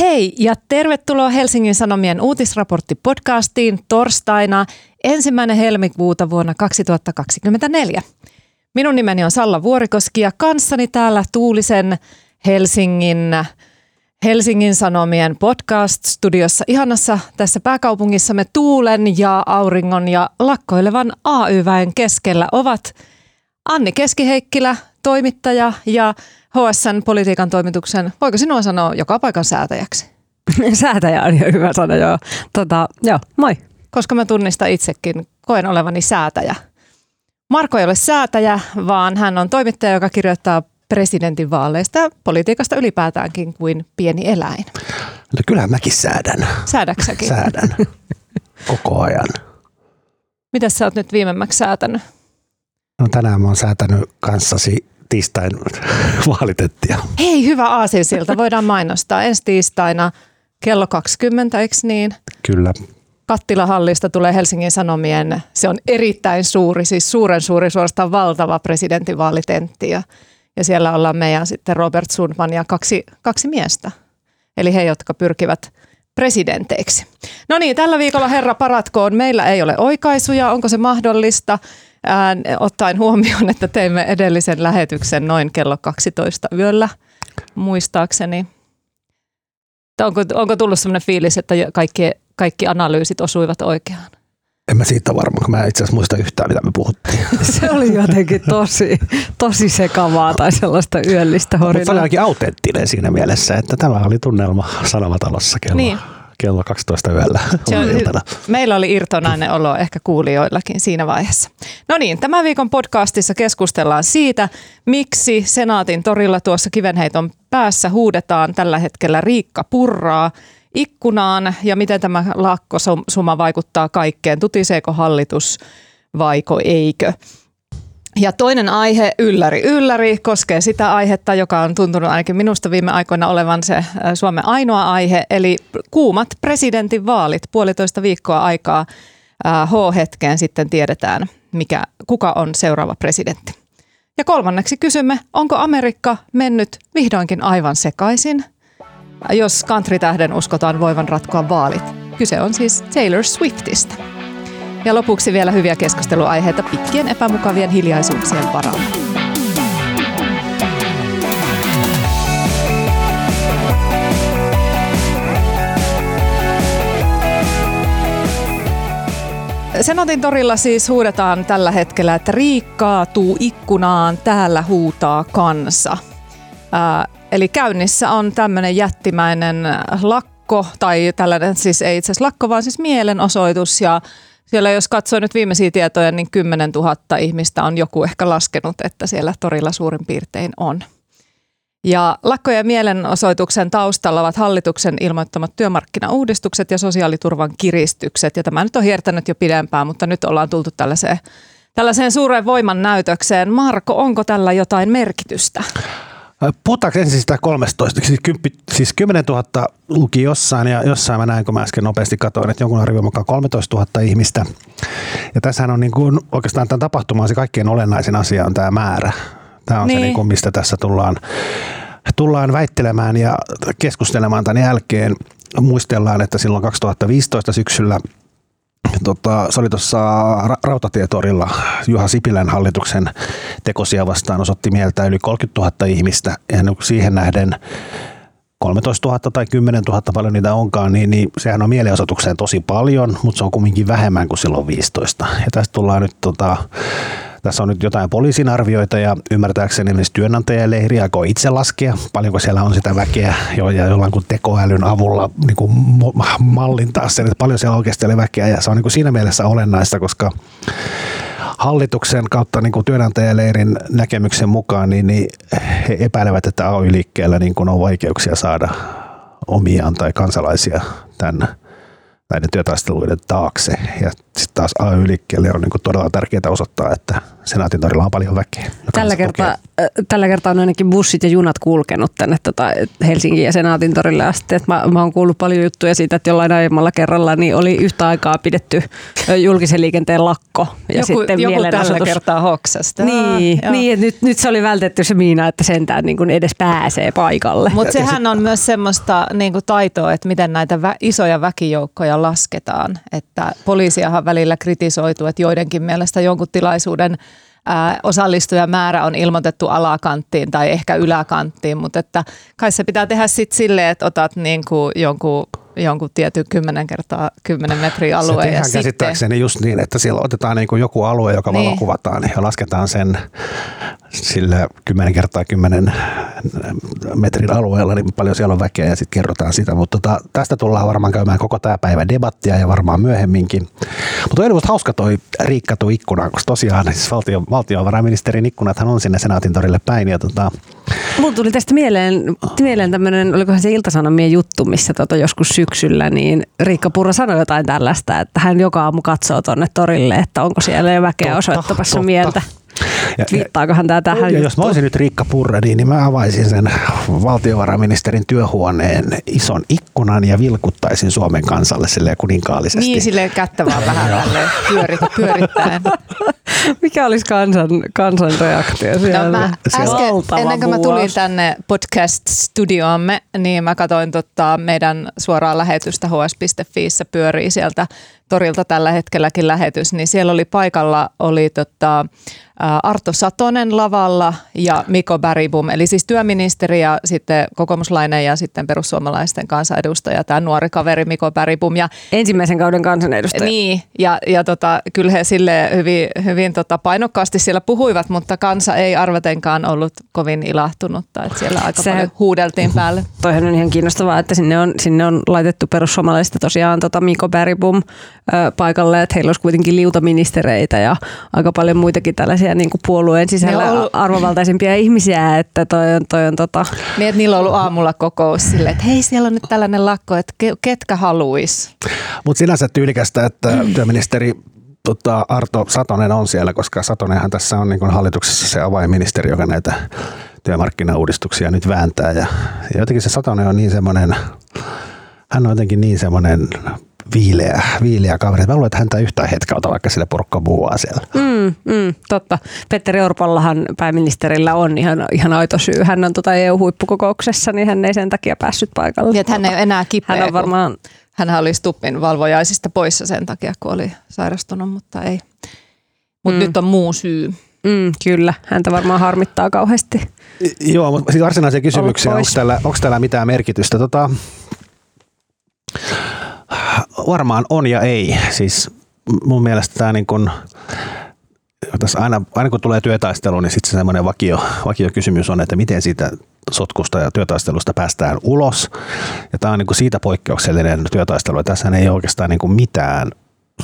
Hei ja tervetuloa Helsingin Sanomien uutisraportti-podcastiin torstaina ensimmäinen helmikuuta vuonna 2024. Minun nimeni on Salla Vuorikoski ja kanssani täällä Tuulisen Helsingin, Helsingin Sanomien podcast-studiossa ihanassa tässä pääkaupungissamme tuulen ja auringon ja lakkoilevan AY-väen keskellä ovat Anni Keskiheikkilä, toimittaja ja HSN politiikan toimituksen, voiko sinua sanoa joka paikan säätäjäksi? Säätäjä on jo hyvä sana, joo. Tota, joo, moi. Koska mä tunnistan itsekin, koen olevani säätäjä. Marko ei ole säätäjä, vaan hän on toimittaja, joka kirjoittaa presidentin vaaleista ja politiikasta ylipäätäänkin kuin pieni eläin. No kyllähän mäkin säädän. Säädäksäkin? Säädän. Koko ajan. Mitä sä oot nyt viimemmäksi säätänyt? No tänään mä oon säätänyt kanssasi tiistain vaalitettia. Hei, hyvä aasinsilta. Voidaan mainostaa ensi tiistaina kello 20, eikö niin? Kyllä. Kattilahallista tulee Helsingin Sanomien, se on erittäin suuri, siis suuren suuri, suorastaan valtava presidentinvaalitentti. Ja, ja siellä ollaan meidän sitten Robert Sundman ja kaksi, kaksi miestä. Eli he, jotka pyrkivät presidenteiksi. No niin, tällä viikolla herra paratkoon, meillä ei ole oikaisuja, onko se mahdollista? Ään, ottaen huomioon, että teimme edellisen lähetyksen noin kello 12 yöllä, muistaakseni. Onko, onko tullut sellainen fiilis, että kaikki, kaikki analyysit osuivat oikeaan? En mä siitä varma, kun mä itse asiassa muista yhtään, mitä me puhuttiin. Se oli jotenkin tosi, tosi sekavaa tai sellaista yöllistä horinaa. Mutta se oli ainakin autenttinen siinä mielessä, että tämä oli tunnelma Sanomatalossa kello niin kello 12 yöllä. Se on, meillä oli irtonainen olo ehkä kuulijoillakin siinä vaiheessa. No niin, tämän viikon podcastissa keskustellaan siitä, miksi Senaatin torilla tuossa kivenheiton päässä huudetaan tällä hetkellä Riikka Purraa ikkunaan ja miten tämä lakkosuma vaikuttaa kaikkeen. Tutiseeko hallitus vaiko eikö? Ja toinen aihe, ylläri ylläri, koskee sitä aihetta, joka on tuntunut ainakin minusta viime aikoina olevan se äh, Suomen ainoa aihe, eli kuumat presidentinvaalit, puolitoista viikkoa aikaa H-hetkeen sitten tiedetään, mikä, kuka on seuraava presidentti. Ja kolmanneksi kysymme, onko Amerikka mennyt vihdoinkin aivan sekaisin, jos country-tähden uskotaan voivan ratkoa vaalit. Kyse on siis Taylor Swiftistä. Ja lopuksi vielä hyviä keskusteluaiheita pitkien epämukavien hiljaisuuksien varalla. Senotin torilla siis huudetaan tällä hetkellä, että riikkaatuu ikkunaan, täällä huutaa kansa. Ää, eli käynnissä on tämmöinen jättimäinen lakko, tai tällainen siis ei itse asiassa lakko, vaan siis mielenosoitus ja siellä jos katsoo nyt viimeisiä tietoja, niin 10 000 ihmistä on joku ehkä laskenut, että siellä torilla suurin piirtein on. Ja lakkojen mielenosoituksen taustalla ovat hallituksen ilmoittamat työmarkkinauudistukset ja sosiaaliturvan kiristykset. Ja tämä nyt on hiertänyt jo pidempään, mutta nyt ollaan tultu tällaiseen, tällaiseen suureen voiman näytökseen. Marko, onko tällä jotain merkitystä? Puhutaanko ensin sitä 13? Siis, kympi, siis 10 000 luki jossain ja jossain mä näin, kun mä äsken nopeasti katsoin, että jonkun arvion mukaan 13 000 ihmistä. Ja tässähän on niin kuin, oikeastaan tämän tapahtumaan se kaikkein olennaisin asia on tämä määrä. Tämä on niin. se, niin kuin, mistä tässä tullaan, tullaan väittelemään ja keskustelemaan tämän jälkeen. Muistellaan, että silloin 2015 syksyllä – Tota, se oli tuossa Rautatietorilla Juha Sipilän hallituksen tekosia vastaan osoitti mieltä yli 30 000 ihmistä. Ja siihen nähden 13 000 tai 10 000, paljon niitä onkaan, niin, niin sehän on mielenosoitukseen tosi paljon, mutta se on kumminkin vähemmän kuin silloin 15. Ja tästä tullaan nyt tota, tässä on nyt jotain poliisin arvioita ja ymmärtääkseni esimerkiksi työnantajaleiri aikoo itse laskea, paljonko siellä on sitä väkeä jo, ja jollain kuin tekoälyn avulla niin kuin mallintaa sen, että paljon siellä oikeasti oli väkeä ja se on niin kuin siinä mielessä olennaista, koska hallituksen kautta niin kuin työnantajaleirin näkemyksen mukaan niin, niin he epäilevät, että AY-liikkeellä niin kuin on vaikeuksia saada omiaan tai kansalaisia tänne näiden työtaisteluiden taakse. Ja sitten taas AY-liikkeelle on niin kuin todella tärkeää osoittaa, että Senaatin torilla on paljon väkeä. Tällä kertaa, äh, tällä kertaa on ainakin bussit ja junat kulkenut tänne tota Helsingin ja Senaatin torille asti. Et mä, mä oon kuullut paljon juttuja siitä, että jollain aiemmalla kerralla niin oli yhtä aikaa pidetty julkisen liikenteen lakko ja joku, sitten joku tällä mielenosoitus. kertaa hoksasta. Niin, Joo. niin että nyt, nyt se oli vältetty se Miina, että sentään niin kuin edes pääsee paikalle. Mutta sehän on myös semmoista niin kuin taitoa, että miten näitä vä- isoja väkijoukkoja lasketaan. Että poliisiahan välillä kritisoitu, että joidenkin mielestä jonkun tilaisuuden ää, osallistujamäärä on ilmoitettu alakanttiin tai ehkä yläkanttiin, mutta että kai se pitää tehdä sitten silleen, että otat niin kuin jonkun, jonkun tietyn 10 kertaa 10 metriä Se alueen ja tehdään sitten käsittääkseni just niin, että siellä otetaan niin kuin joku alue, joka Niin. valokuvataan ja lasketaan sen sillä 10 kertaa 10 metrin alueella, niin paljon siellä on väkeä ja sitten kerrotaan sitä. Mutta tota, tästä tullaan varmaan käymään koko tämä päivä debattia ja varmaan myöhemminkin. Mutta oli musta hauska toi Riikka tuo ikkuna, koska tosiaan siis valtio, valtiovarainministerin ikkunathan on sinne Senaatin torille päin. Ja tota, Mulla tuli tästä mieleen, mieleen tämmöinen, olikohan se Iltasanomien juttu, missä tota joskus syksyllä, niin Riikka Purra sanoi jotain tällaista, että hän joka aamu katsoo tonne torille, että onko siellä jo väkeä Totta, osoittamassa totta. mieltä. Ja, Viittaakohan tämä tähän ja jos mä olisin nyt Riikka Purre, niin, niin mä avaisin sen valtiovarainministerin työhuoneen ison ikkunan ja vilkuttaisin Suomen kansalle silleen kuninkaallisesti. niin silleen kättä vaan vähän tälleen pyörit, pyörittäen. Mikä olisi kansan, kansan reaktio siellä? No mä Se on äsken, ennen kuin mä tulin tänne podcast-studioomme, niin mä katsoin tota meidän suoraa lähetystä hs.fiissä pyörii sieltä torilta tällä hetkelläkin lähetys, niin siellä oli paikalla oli tota, Arto Satonen lavalla ja Miko Bergbom, eli siis työministeri ja sitten kokoomuslainen ja sitten perussuomalaisten kansanedustaja, tämä nuori kaveri Miko Bergbom. Ja Ensimmäisen kauden kansanedustaja. niin, ja, ja tota, kyllä he sille hyvin, hyvin tota painokkaasti siellä puhuivat, mutta kansa ei arvatenkaan ollut kovin ilahtunutta, että siellä aika Sehän- paljon huudeltiin päälle. Toihan on ihan kiinnostavaa, että sinne on, sinne on laitettu perussuomalaisista tosiaan tota Miko Bergbom ö, paikalle, että heillä olisi kuitenkin liutaministereitä ja aika paljon muitakin tällaisia niin kuin puolueen sisällä ollut- arvovaltaisimpia ihmisiä, että toi on, toi on tota, Niin, että niillä on ollut aamulla kokous silleen, että hei, siellä on nyt tällainen lakko, että ke- ketkä haluis. Mutta sinänsä tyylikästä, että työministeri tota, Arto Satonen on siellä, koska Satonenhan tässä on niin hallituksessa se avainministeri, joka näitä työmarkkinauudistuksia nyt vääntää. Ja, ja jotenkin se Satonen on niin semmoinen, hän on jotenkin niin semmoinen viileä, viileä kaveri. Mä luulen, että häntä yhtään hetkauta, vaikka sille porukka buuaa siellä. Mm, mm, totta. Petteri Orpollahan pääministerillä on ihan, ihan aito syy. Hän on tota EU-huippukokouksessa, niin hän ei sen takia päässyt paikalle. Niin, että hän ei ole enää kipeä. hän on varmaan, Hän oli Stuppin valvojaisista poissa sen takia, kun oli sairastunut, mutta ei. Mutta Mm. nyt on muu syy. mm, kyllä, häntä varmaan harmittaa kauheasti. I- Joo, mutta siis varsinaisia kysymyksiä, onko pois. täällä, onko täällä mitään merkitystä? Tota, varmaan on ja ei. Siis mun mielestä tämä niin kun, tässä aina, aina kun tulee työtaistelu, niin sitten se semmoinen vakio, vakio kysymys on, että miten siitä sotkusta ja työtaistelusta päästään ulos. Ja tämä on niin kuin siitä poikkeuksellinen työtaistelu, tässä ei ole oikeastaan niin kuin mitään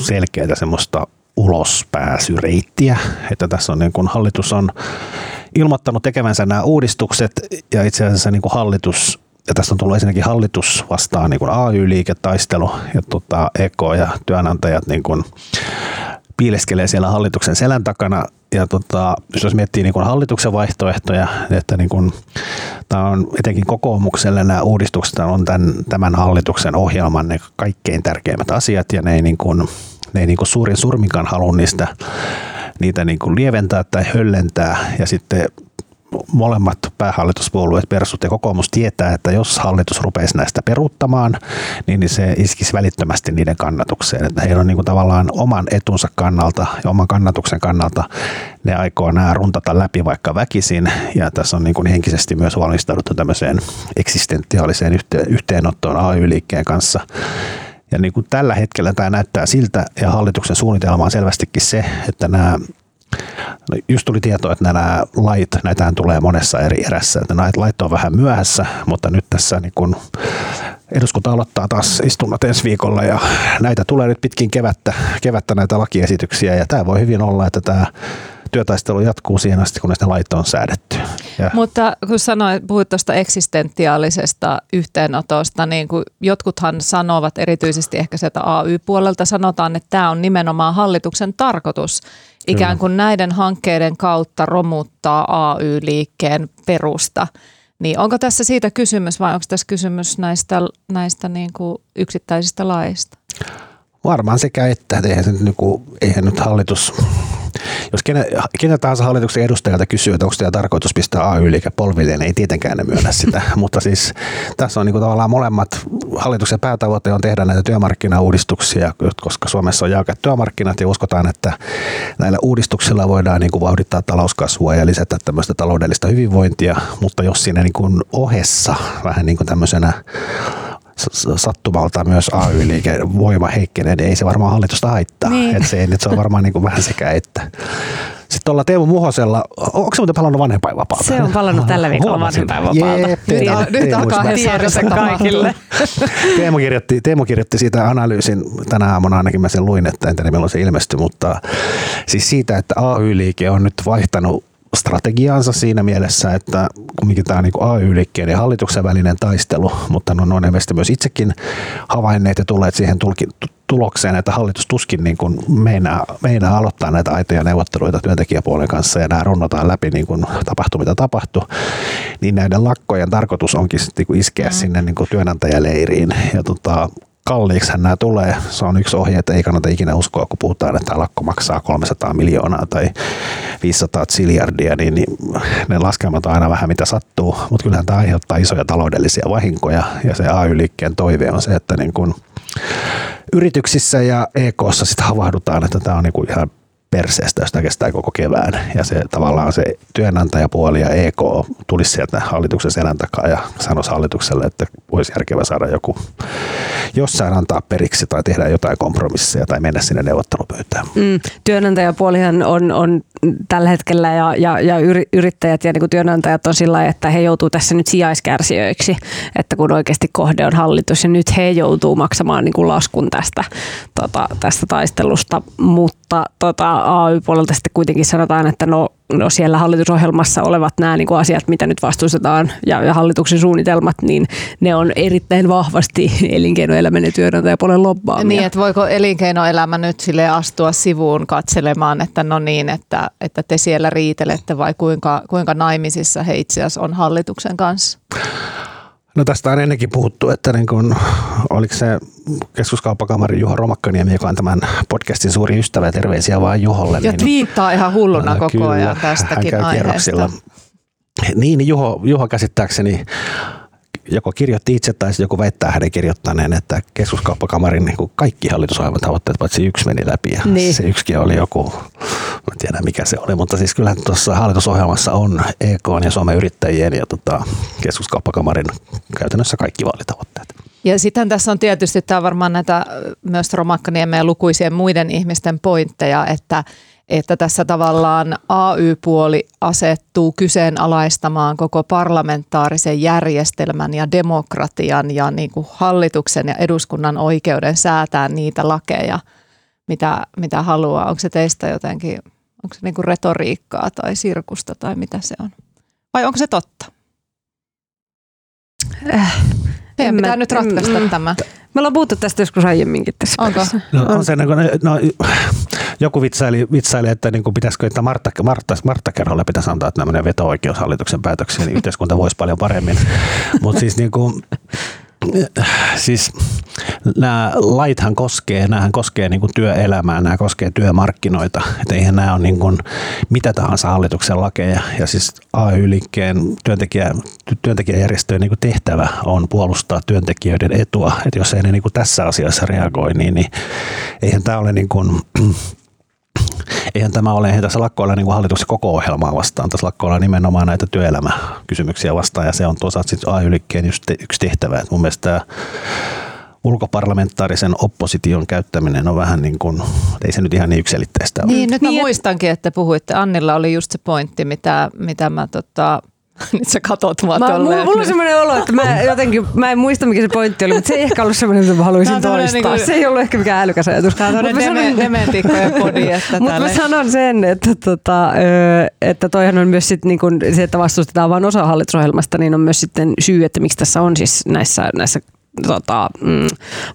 selkeää semmoista ulospääsyreittiä, että tässä on niin kuin hallitus on ilmoittanut tekevänsä nämä uudistukset ja itse asiassa niin kuin hallitus ja tästä on tullut ensinnäkin hallitus vastaan niin AY-liiketaistelu ja tota, EK ja työnantajat niin kuin piileskelee siellä hallituksen selän takana. Ja tota, jos miettii niin kuin hallituksen vaihtoehtoja, että niin kuin, tämä on etenkin kokoomukselle nämä uudistukset on tämän, tämän hallituksen ohjelman ne kaikkein tärkeimmät asiat ja ne ei, niin kuin, ne ei niin kuin suurin surminkaan halua niistä, niitä niin kuin lieventää tai höllentää ja sitten molemmat päähallituspuolueet, Persut ja kokoomus tietää, että jos hallitus rupeisi näistä peruuttamaan, niin niin se iskisi välittömästi niiden kannatukseen. Että heillä on niin kuin tavallaan oman etunsa kannalta ja oman kannatuksen kannalta ne aikoo nämä runtata läpi vaikka väkisin. Ja tässä on niin kuin henkisesti myös valmistauduttu tämmöiseen eksistentiaaliseen yhteen, yhteenottoon AY-liikkeen kanssa. Ja niin kuin tällä hetkellä tämä näyttää siltä, ja hallituksen suunnitelma on selvästikin se, että nämä No just tuli tieto, että nämä lait, näitähän tulee monessa eri erässä, että näitä lait on vähän myöhässä, mutta nyt tässä niin kun eduskunta aloittaa taas istunnot ensi viikolla ja näitä tulee nyt pitkin kevättä, kevättä näitä lakiesityksiä ja tämä voi hyvin olla, että tämä työtaistelu jatkuu siihen asti, kunnes ne lait on säädetty. Ja. Mutta kun sanoit, puhuit tuosta eksistentiaalisesta yhteenotosta, niin kuin jotkuthan sanovat, erityisesti ehkä sieltä AY-puolelta sanotaan, että tämä on nimenomaan hallituksen tarkoitus ikään kuin näiden hankkeiden kautta romuttaa AY-liikkeen perusta. Niin onko tässä siitä kysymys vai onko tässä kysymys näistä, näistä niin kuin yksittäisistä laista? Varmaan sekä että, että eihän, se, niin kuin, eihän nyt hallitus jos kenen, kenen tahansa hallituksen edustajalta kysyy, että onko tämä tarkoitus pistää AY-liike polvilleen, niin ei tietenkään ne myönnä sitä. Mutta siis tässä on niin kuin tavallaan molemmat, hallituksen päätavoite on tehdä näitä työmarkkinauudistuksia, koska Suomessa on jäykät työmarkkinat ja uskotaan, että näillä uudistuksilla voidaan niin kuin vauhdittaa talouskasvua ja lisätä tämmöistä taloudellista hyvinvointia, mutta jos siinä niin kuin ohessa vähän niin kuin tämmöisenä sattumalta myös AY-liike voima heikkenee, niin ei se varmaan hallitusta haittaa. Niin. Et se, et se on varmaan niin kuin vähän sekä että. Sitten tuolla Teemu Muhosella, onko se muuten palannut vanhempainvapaalta? Se on palannut tällä viikolla vanhempainvapaalta. Nyt, Teemu, alkaa tiedossa kaikille. Teemu kirjoitti, Teemu kirjoitti siitä analyysin tänä aamuna ainakin mä sen luin, että en tiedä milloin se ilmestyi, mutta siis siitä, että AY-liike on nyt vaihtanut strategiaansa siinä mielessä, että kumminkin tämä on niin AY-liikkeen ja hallituksen välinen taistelu, mutta no, on myös itsekin havainneet ja tulleet siihen tulki, tulokseen, että hallitus tuskin niin kuin meinaa, meinaa aloittaa näitä aitoja neuvotteluita työntekijäpuolen kanssa ja nämä runnotaan läpi niin kuin tapahtuu mitä tapahtuu, niin näiden lakkojen tarkoitus onkin sitten niin kuin iskeä mm. sinne niin kuin työnantajaleiriin ja tota, kalliiksi nämä tulee. Se on yksi ohje, että ei kannata ikinä uskoa, kun puhutaan, että lakko maksaa 300 miljoonaa tai 500 ziljardia, niin, niin ne laskelmat on aina vähän mitä sattuu, mutta kyllähän tämä aiheuttaa isoja taloudellisia vahinkoja ja se AY-liikkeen toive on se, että niin kun yrityksissä ja EKssa sitten havahdutaan, että tämä on niin kuin ihan perseestä, jos tämä kestää koko kevään. Ja se tavallaan se työnantajapuoli ja EK tulisi sieltä hallituksen selän takaa ja sanoisi hallitukselle, että olisi järkevä saada joku jossain antaa periksi tai tehdä jotain kompromisseja tai mennä sinne neuvottelupöytään. Mm, työnantajapuolihan on, on tällä hetkellä ja, ja, ja yrittäjät ja niin kuin työnantajat on sillä että he joutuu tässä nyt sijaiskärsijöiksi, että kun oikeasti kohde on hallitus ja nyt he joutuu maksamaan niin kuin laskun tästä, tota, tästä taistelusta, mutta tota, AY-puolelta sitten kuitenkin sanotaan, että no, no siellä hallitusohjelmassa olevat nämä niin kuin asiat, mitä nyt vastustetaan ja, ja hallituksen suunnitelmat, niin ne on erittäin vahvasti elinkeinoelämän ja työnantajapuolen lobbaamia. Niin, että voiko elinkeinoelämä nyt sille astua sivuun katselemaan, että no niin, että, että te siellä riitelette vai kuinka, kuinka naimisissa he itse asiassa on hallituksen kanssa? No tästä on ennenkin puhuttu, että niin kun, oliko se keskuskauppakamari Juho Romakkaniemi, joka on tämän podcastin suuri ystävä ja terveisiä vaan Juholle. Ja niin, twiittaa ihan hulluna koko ajan tästäkin aiheesta. Niin, niin Juho, Juho käsittääkseni joko kirjoitti itse tai joku väittää hänen kirjoittaneen, että keskuskauppakamarin niin kaikki hallitusohjelman tavoitteet, paitsi yksi meni läpi ja niin. se yksikin oli joku, en tiedä mikä se oli, mutta siis kyllähän tuossa hallitusohjelmassa on EK ja Suomen yrittäjien ja tota, keskuskauppakamarin käytännössä kaikki vaalitavoitteet. Ja sitten tässä on tietysti tämä varmaan näitä myös Romakkaniemen ja lukuisien muiden ihmisten pointteja, että että tässä tavallaan AY-puoli asettuu kyseenalaistamaan koko parlamentaarisen järjestelmän ja demokratian ja niin kuin hallituksen ja eduskunnan oikeuden säätää niitä lakeja, mitä, mitä haluaa. Onko se teistä jotenkin, onko se niin kuin retoriikkaa tai sirkusta tai mitä se on? Vai onko se totta? Äh, Meidän pitää mä, nyt ratkaista mm, tämä. Me ollaan puhuttu tästä joskus aiemminkin tässä Onko? No, on se, no, no, joku vitsaili, vitsaili että niin kuin pitäisikö, että Martta, Martta, Martta Kerholle pitäisi antaa tämmöinen veto-oikeus hallituksen päätöksiin, niin yhteiskunta voisi paljon paremmin. Mutta siis niin kuin, siis nämä laithan koskee, näähän koskee niin kuin työelämää, nämä koskee työmarkkinoita. Et eihän nämä ole niin kuin mitä tahansa hallituksen lakeja. Ja siis AY-liikkeen työntekijä, työntekijäjärjestöjen niin kuin tehtävä on puolustaa työntekijöiden etua. Et jos ei ne niin kuin tässä asiassa reagoi, niin, niin eihän tämä ole niin kuin, eihän tämä ole, eihän tässä lakkoilla niin kuin hallituksen koko ohjelmaa vastaan. Tässä lakkoilla nimenomaan näitä työelämäkysymyksiä vastaan ja se on toisaalta sitten AY-liikkeen yksi tehtävä. Et mun mielestä tämä ulkoparlamentaarisen opposition käyttäminen on vähän niin kuin, ei se nyt ihan niin yksilitteistä ole. Niin, nyt mä niin, muistankin, että puhuitte, Annilla oli just se pointti, mitä, mitä mä tota, Nyt sä katot mua Mä, mulla, tolleen. mulla on semmoinen olo, että mä jotenkin, mä en muista mikä se pointti oli, mutta se ei ehkä ollut semmoinen, mitä mä haluaisin toistaa. niinku- Se ei ollut ehkä mikään älykäs ajatus. Tää on tämmöinen sanon- deme, dementikkojen podi, Mutta mä sanon sen, että, tota, että toihan on myös sit niinku, se, että vastustetaan vain osa hallitusohjelmasta, niin on myös sitten syy, että miksi tässä on siis näissä, näissä tota, mm,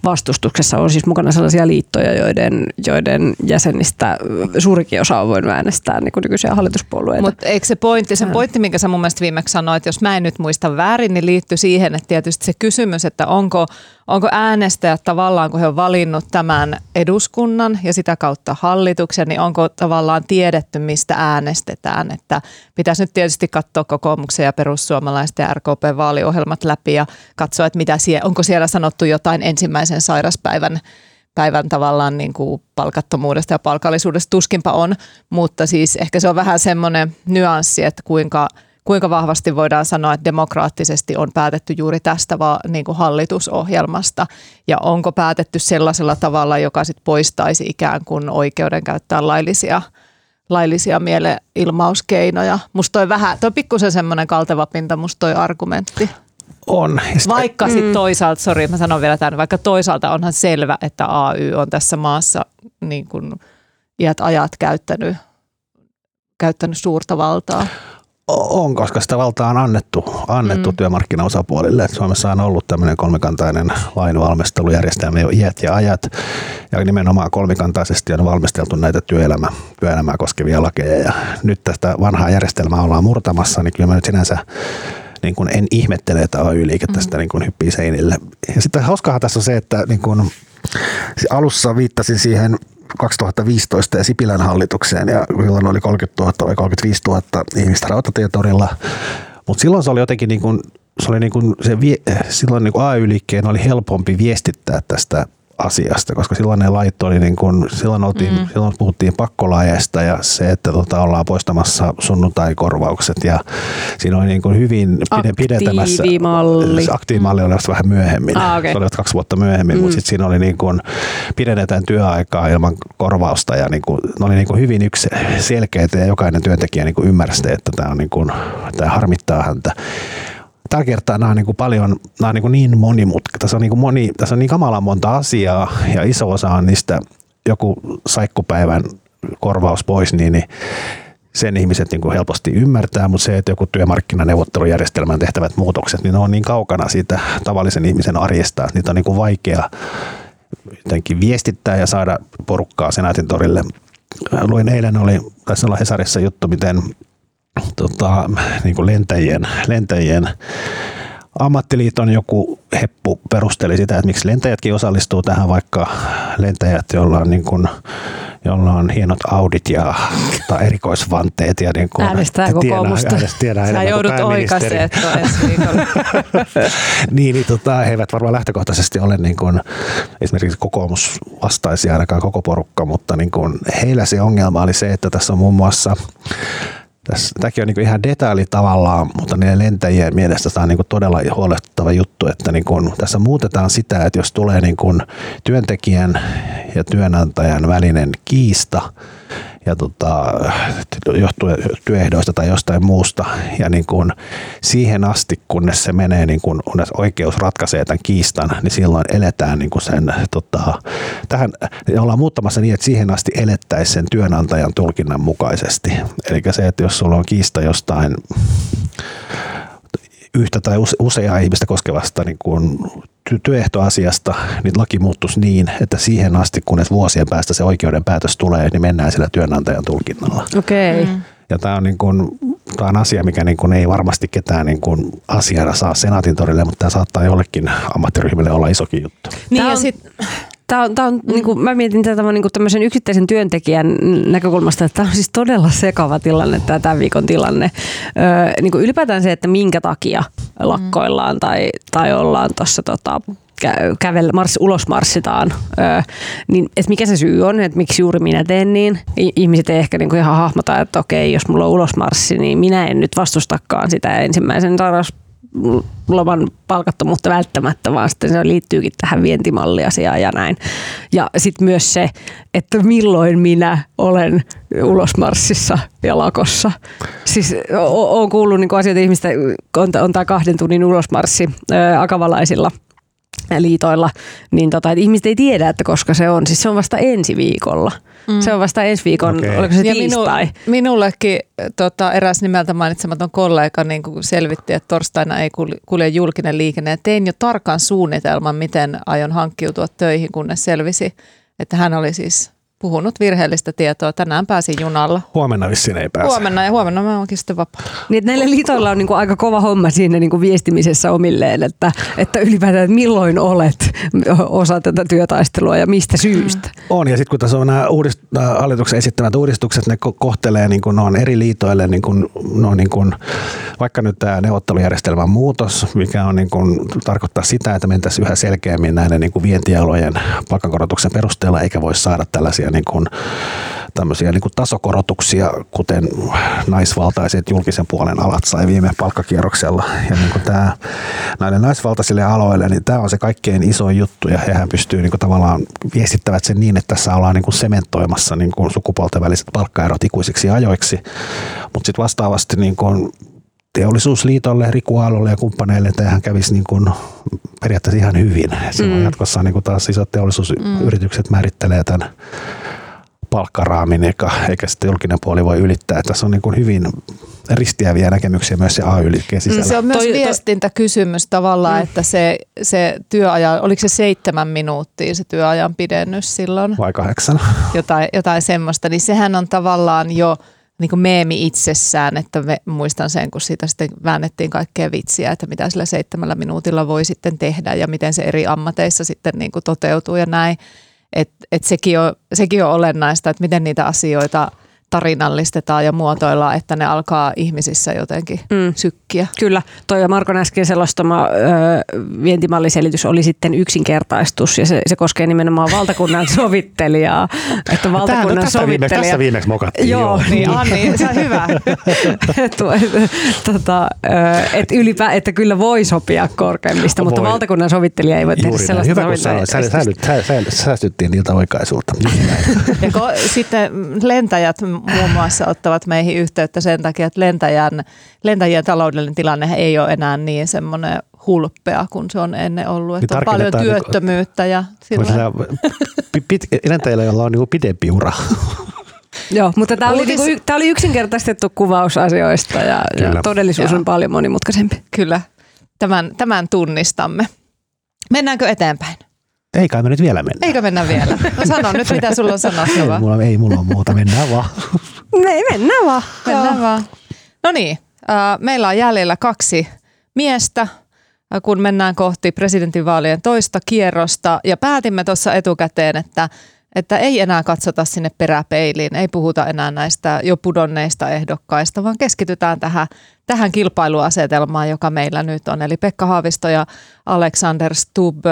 vastustuksessa on siis mukana sellaisia liittoja, joiden, joiden jäsenistä suurikin osa on voinut äänestää niin kuin nykyisiä hallituspuolueita. Mutta eikö se pointti, se pointti, minkä sä mun mielestä viimeksi sanoit, jos mä en nyt muista väärin, niin liittyy siihen, että tietysti se kysymys, että onko, onko äänestäjät tavallaan, kun he on valinnut tämän eduskunnan ja sitä kautta hallituksen, niin onko tavallaan tiedetty, mistä äänestetään. Että pitäisi nyt tietysti katsoa kokoomuksen ja perussuomalaisten ja RKP vaaliohjelmat läpi ja katsoa, että mitä sie, onko siellä sanottu jotain ensimmäisen sairaspäivän päivän tavallaan niin kuin palkattomuudesta ja palkallisuudesta tuskinpa on, mutta siis ehkä se on vähän semmoinen nyanssi, että kuinka, kuinka vahvasti voidaan sanoa, että demokraattisesti on päätetty juuri tästä va, niin kuin hallitusohjelmasta ja onko päätetty sellaisella tavalla, joka sit poistaisi ikään kuin oikeuden käyttää laillisia laillisia mielenilmauskeinoja. Musta toi vähän, toi pikkusen semmoinen kalteva pinta, musta toi argumentti. On. Ja sit- Vaikka sitten toisaalta, sori mä sanon vielä tämän, vaikka toisaalta onhan selvä, että AY on tässä maassa niin kuin iät ajat käyttänyt, käyttänyt suurta valtaa. On, koska sitä valtaa on annettu, annettu mm. työmarkkinaosapuolille. Et Suomessa on ollut tämmöinen kolmikantainen lainvalmistelujärjestelmä jo iät ja ajat. Ja nimenomaan kolmikantaisesti on valmisteltu näitä työelämä, työelämää koskevia lakeja. Ja nyt tästä vanhaa järjestelmää ollaan murtamassa, niin kyllä mä nyt sinänsä niin kuin en ihmettele, että AY-liike tästä niin kuin hyppii seinille. Ja sitten hauskahan tässä on se, että niin kuin alussa viittasin siihen 2015 ja Sipilän hallitukseen ja silloin oli 30 000 vai 35 000 ihmistä rautatietorilla. Mutta silloin se oli jotenkin niin kuin, se oli niin kuin se silloin niin kuin AY-liikkeen oli helpompi viestittää tästä asiasta, koska silloin ne lait oli niin kuin, silloin, oltiin, mm. silloin puhuttiin pakkolajeista ja se, että tota, ollaan poistamassa sunnuntaikorvaukset ja siinä oli niin kuin hyvin pide, pidentämässä. Aktiivimalli. Aktiivimalli oli vasta vähän myöhemmin. Ah, okei. Se oli kaksi vuotta myöhemmin, mm. mutta sitten siinä oli niin kuin, pidennetään työaikaa ilman korvausta ja niin kuin, ne oli niin kuin hyvin yksi selkeitä ja jokainen työntekijä niin kuin ymmärsi, että tämä, on niin kuin, tämä harmittaa häntä tällä kertaa nämä on niin kuin paljon, nämä on niin, kuin niin monimutkaisia. Tässä on niin, kuin moni, tässä on niin kamalan monta asiaa ja iso osa on niistä joku saikkupäivän korvaus pois, niin, niin sen ihmiset niin kuin helposti ymmärtää, mutta se, että joku työmarkkinaneuvottelujärjestelmän tehtävät muutokset, niin ne on niin kaukana siitä tavallisen ihmisen arjesta, että niitä on niin kuin vaikea jotenkin viestittää ja saada porukkaa Senaatin torille. Luin eilen, oli, taisi olla Hesarissa juttu, miten tota, niin kuin lentäjien, lentäjien ammattiliiton joku heppu perusteli sitä, että miksi lentäjätkin osallistuu tähän, vaikka lentäjät, joilla on, niin kuin, jolla on hienot audit ja tai erikoisvanteet. Ja niin kuin, Äänestää kokoomusta. äänestää- Sä joudut oikaisemaan niin, niin tota, he eivät varmaan lähtökohtaisesti ole niin kuin, esimerkiksi kokoomus vastaisi ainakaan koko porukka, mutta niin kuin, heillä se ongelma oli se, että tässä on muun muassa tässä, tämäkin on niin ihan detaili tavallaan, mutta niiden lentäjien mielestä tämä on niin todella huolestuttava juttu, että niin kuin, tässä muutetaan sitä, että jos tulee niin kuin työntekijän ja työnantajan välinen kiista, tota, johtuen työehdoista tai jostain muusta. Ja niin kuin siihen asti, kunnes se menee, niin kuin, kunnes oikeus ratkaisee tämän kiistan, niin silloin eletään niin kuin sen, tota, tähän ollaan muuttamassa niin, että siihen asti elettäisiin sen työnantajan tulkinnan mukaisesti. Eli se, että jos sulla on kiista jostain yhtä tai use- useaa ihmistä koskevasta niin kuin ty- työehtoasiasta, niin laki muuttuisi niin, että siihen asti, kunnes vuosien päästä se oikeuden päätös tulee, niin mennään sillä työnantajan tulkinnalla. Okei. Okay. Mm. Ja tämä on, niin kuin, tämä on asia, mikä niin kuin ei varmasti ketään niin kuin asiana saa senaatin torille, mutta tämä saattaa jollekin ammattiryhmille olla isokin juttu. Niin ja on- sit, Tämä on, tämä on, mm. niin kuin, mä mietin tätä niin kuin tämmöisen yksittäisen työntekijän näkökulmasta, että tämä on siis todella sekava tilanne, tämä tämän viikon tilanne. Öö, niin kuin ylipäätään se, että minkä takia lakkoillaan tai, tai ollaan tuossa tota, kä- kävellä, mars, ulos marssitaan, öö, niin että mikä se syy on, että miksi juuri minä teen niin. Ihmiset ei ehkä niin kuin ihan hahmota, että okei, jos mulla on ulosmarssi, niin minä en nyt vastustakaan sitä ensimmäisen sairaus loman palkattomuutta välttämättä, vaan sitten se liittyykin tähän vientimalliasiaan ja näin. Ja sitten myös se, että milloin minä olen ulosmarssissa ja lakossa. Siis olen kuullut niin asioita ihmistä, on, on tämä kahden tunnin ulosmarssi ää, akavalaisilla liitoilla, niin tota, että ihmiset ei tiedä, että koska se on. Siis se on vasta ensi viikolla. Mm. Se on vasta ensi viikon, okay. oliko se ja tiistai? Minu, minullekin tota, eräs nimeltä mainitsematon kollega niin kuin selvitti, että torstaina ei kulje julkinen liikenne. Ja tein jo tarkan suunnitelman, miten aion hankkiutua töihin, kunnes selvisi, että hän oli siis puhunut virheellistä tietoa. Tänään pääsin junalla. Huomenna vissiin ei pääse. Huomenna ja huomenna mä oonkin sitten vapaa. Niin, näillä liitoilla on niin kuin aika kova homma siinä niin kuin viestimisessä omilleen, että, että ylipäätään, että milloin olet osa tätä työtaistelua ja mistä syystä. On ja sitten kun tässä on nämä uudist- hallituksen esittämät uudistukset, ne ko- kohtelee niin kuin, ne on eri liitoille, niin kuin, ne on niin kuin, vaikka nyt tämä neuvottelujärjestelmän muutos, mikä on niin kuin, tarkoittaa sitä, että mentäisiin yhä selkeämmin näiden niin kuin vientialojen palkankorotuksen perusteella, eikä voi saada tällaisia tämmöisiä, niin kuin, tämmöisiä niin kuin tasokorotuksia, kuten naisvaltaiset julkisen puolen alat sai viime palkkakierroksella. Ja niin kuin tämä, näille naisvaltaisille aloille, niin tämä on se kaikkein iso juttu ja hehän pystyy niin kuin tavallaan viestittävät sen niin, että tässä ollaan niin kuin sementoimassa niin kuin sukupuolten väliset palkkaerot ikuisiksi ajoiksi. Mutta sitten vastaavasti niin kuin teollisuusliitolle, Riku Aallolle ja kumppaneille tähän kävisi niin kuin periaatteessa ihan hyvin. Silloin mm. jatkossa niin kuin taas isot teollisuusyritykset määrittelee tämän palkkaraamin, eikä, eikä sitten julkinen puoli voi ylittää. Tässä on niin kuin hyvin ristiäviä näkemyksiä myös se AY-liikkeen sisällä. Se on myös toi, viestintäkysymys tavallaan, mm. että se, se työajan, oliko se seitsemän minuuttia se työajan pidennys silloin? Vai kahdeksan? Jotain, jotain semmoista, niin sehän on tavallaan jo – niin kuin meemi itsessään, että me, muistan sen, kun siitä sitten väännettiin kaikkea vitsiä, että mitä sillä seitsemällä minuutilla voi sitten tehdä ja miten se eri ammateissa sitten niin kuin toteutuu ja näin. Et, et sekin, on, sekin on olennaista, että miten niitä asioita – tarinallistetaan ja muotoillaan, että ne alkaa ihmisissä jotenkin mm. sykkiä. Kyllä, toi ja Markon äsken selostama ö, vientimalliselitys oli sitten yksinkertaistus ja se, se koskee nimenomaan valtakunnan sovittelijaa. Että valtakunnan Tämä, no, tässä, sovittelija... viimeksi, tässä viimeksi mokattiin. Joo, joo. niin Anni, se on hyvä. tota, että, ylipä, että kyllä voi sopia korkeimmista, voi. mutta valtakunnan sovittelija ei voi tehdä sellaista Hyvä, kun sanoit, säästyttiin niiltä oikaisulta. ja ko, sitten lentäjät muun muassa ottavat meihin yhteyttä sen takia, että lentäjän, lentäjien taloudellinen tilanne ei ole enää niin semmoinen hulppea kuin se on ennen ollut. Että niin on paljon niinku- työttömyyttä. Ja sillä... pit, lentäjillä, joilla on niin pidempi ura. Joo, mutta tämä oli, niinku, tämä oli yksinkertaistettu kuvaus asioista ja, ja todellisuus Joo. on paljon monimutkaisempi. Kyllä, tämän, tämän tunnistamme. Mennäänkö eteenpäin? Ei kai me nyt vielä mennä. Eikö mennä vielä? No sano nyt, mitä sulla on sanottavaa. Ei mulla, ei mulla ole muuta, mennään vaan. Ei, mennään vaan. Mennään vaan. No niin, äh, meillä on jäljellä kaksi miestä, äh, kun mennään kohti presidentinvaalien toista kierrosta. Ja päätimme tuossa etukäteen, että että ei enää katsota sinne peräpeiliin, ei puhuta enää näistä jo pudonneista ehdokkaista, vaan keskitytään tähän, tähän kilpailuasetelmaan, joka meillä nyt on. Eli Pekka Haavisto ja Alexander Stubb.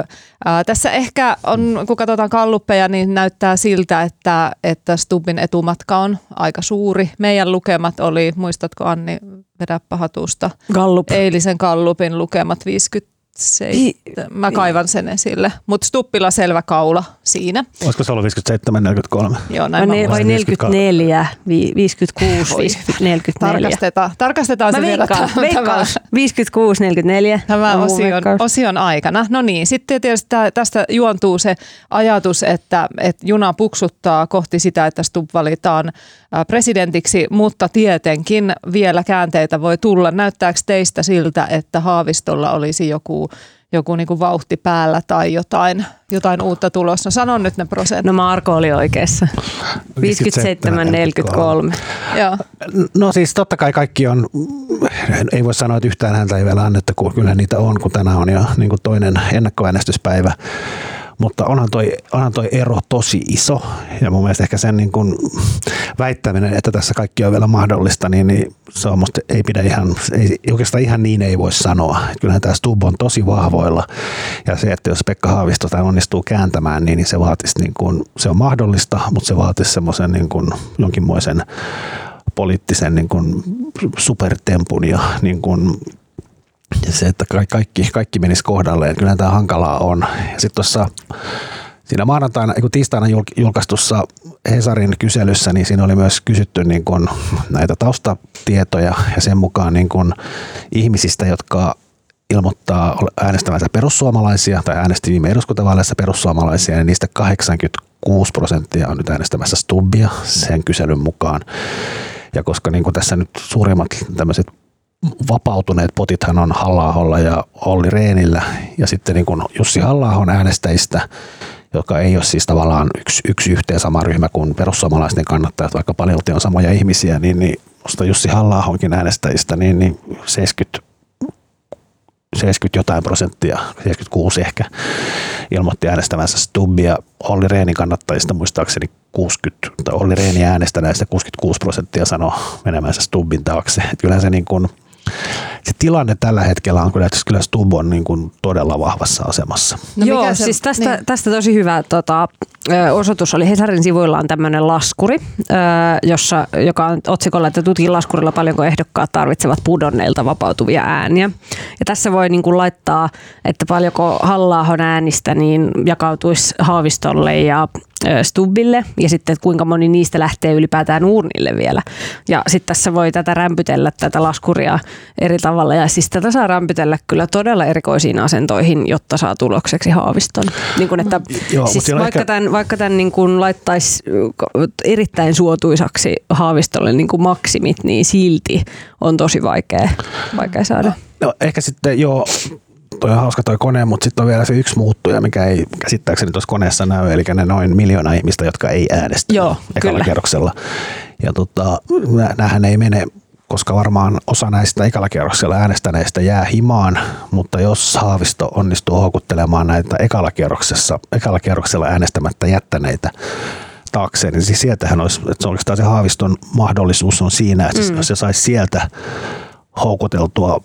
Ää, tässä ehkä on, kun katsotaan kalluppeja, niin näyttää siltä, että, että Stubbin etumatka on aika suuri. Meidän lukemat oli, muistatko Anni, vedä pahatusta, Gallup. eilisen Gallupin lukemat 50 57. Mä kaivan sen esille. Mutta Stuppilla selvä kaula siinä. Olisiko se ollut 57, 43? Joo, näin vai, vai 44, 56, 50, 44. Tarkastetaan, tarkastetaan se vielä. Veikkaan, 56, 44. Tämä osion, osion aikana. No niin, sitten tietysti tästä juontuu se ajatus, että, että juna puksuttaa kohti sitä, että Stubb valitaan presidentiksi, mutta tietenkin vielä käänteitä voi tulla. Näyttääkö teistä siltä, että Haavistolla olisi joku joku niin kuin vauhti päällä tai jotain, jotain uutta tulossa. Sanon nyt ne prosentit. No Marko oli oikeassa. 57-43. No siis totta kai kaikki on, ei voi sanoa, että yhtään häntä ei vielä annettu, kun kyllä niitä on, kun tänään on jo niin kuin toinen ennakkoäänestyspäivä. Mutta onhan toi, onhan toi ero tosi iso ja mun mielestä ehkä sen niin kuin väittäminen, että tässä kaikki on vielä mahdollista, niin, niin se on musta ei pidä ihan, ei, oikeastaan ihan niin ei voi sanoa. Kyllähän tämä Stub on tosi vahvoilla ja se, että jos Pekka Haavisto tai onnistuu kääntämään, niin, niin se vaatisi niin kuin, se on mahdollista, mutta se vaatisi semmoisen niin kuin jonkinmoisen poliittisen niin kuin supertempun ja niin kuin se, että kaikki, kaikki menisi kohdalleen. Kyllä tämä hankalaa on. Sitten tuossa siinä maanantaina, kun tiistaina julkaistussa Hesarin kyselyssä, niin siinä oli myös kysytty niin kuin näitä taustatietoja ja sen mukaan niin kuin ihmisistä, jotka ilmoittaa äänestävänsä perussuomalaisia tai äänesti viime eduskuntavaaleissa perussuomalaisia, niin niistä 86 prosenttia on nyt äänestämässä Stubbia sen kyselyn mukaan. Ja koska niin tässä nyt suurimmat tämmöiset vapautuneet potithan on halla ja Olli Reenillä ja sitten niin kuin Jussi halla äänestäjistä, joka ei ole siis tavallaan yksi, yksi yhteen sama ryhmä kuin perussuomalaisten kannattajat, vaikka paljon on samoja ihmisiä, niin, niin Jussi halla äänestäjistä, niin, niin 70 70 jotain prosenttia, 76 ehkä, ilmoitti äänestävänsä Stubbia. Olli Reenin kannattajista muistaakseni 60, tai Olli Reeni äänestäneistä 66 prosenttia sanoi menemänsä Stubbin taakse. Että kyllä se niin kuin, se tilanne tällä hetkellä on kyllä, että kyllä Stubb on niin kuin todella vahvassa asemassa. No Joo, se, siis tästä, niin. tästä tosi hyvä tota, osoitus oli Hesarin sivuilla on tämmöinen laskuri, jossa, joka on otsikolla, että tutkin laskurilla paljonko ehdokkaat tarvitsevat pudonneilta vapautuvia ääniä. Ja tässä voi niin kuin laittaa, että paljonko halla äänistä niin jakautuisi Haavistolle ja Stubbille ja sitten kuinka moni niistä lähtee ylipäätään uurnille vielä. Ja sitten tässä voi tätä rämpytellä, tätä laskuria eri tavalla ja siis tätä saa rämpytellä kyllä todella erikoisiin asentoihin, jotta saa tulokseksi Haaviston. Niin kuin, että Joo, siis vaikka, ehkä... tämän, vaikka tämän niin kuin laittaisi erittäin suotuisaksi Haavistolle niin kuin maksimit, niin silti on tosi vaikea, vaikea saada. No, ehkä sitten joo, toi on hauska toi kone, mutta sitten on vielä se yksi muuttuja, mikä ei käsittääkseni tuossa koneessa näy, eli ne noin miljoona ihmistä, jotka ei äänestä Joo, ekalla kyllä. kierroksella. Ja tota, näähän ei mene koska varmaan osa näistä ekalla kierroksella äänestäneistä jää himaan, mutta jos Haavisto onnistuu houkuttelemaan näitä ekalla, kierroksessa, ekalla kierroksella äänestämättä jättäneitä taakseen, niin siis sieltähän olisi, että se oikeastaan se Haaviston mahdollisuus on siinä, että mm. jos se saisi sieltä houkuteltua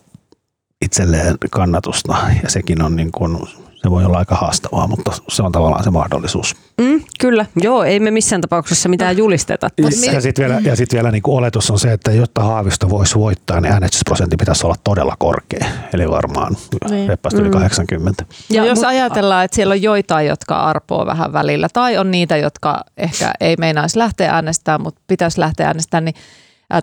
itselleen kannatusta ja sekin on niin kuin, se voi olla aika haastavaa, mutta se on tavallaan se mahdollisuus. Mm, kyllä, joo, ei me missään tapauksessa mitään julisteta. Ja, ja sitten vielä, ja sit vielä niin kuin oletus on se, että jotta Haavisto voisi voittaa, niin äänestysprosentti pitäisi olla todella korkea, eli varmaan niin. yli mm. 80. Ja jos ajatellaan, että siellä on joitain, jotka arpoo vähän välillä, tai on niitä, jotka ehkä ei meinaisi lähteä äänestämään, mutta pitäisi lähteä äänestämään, niin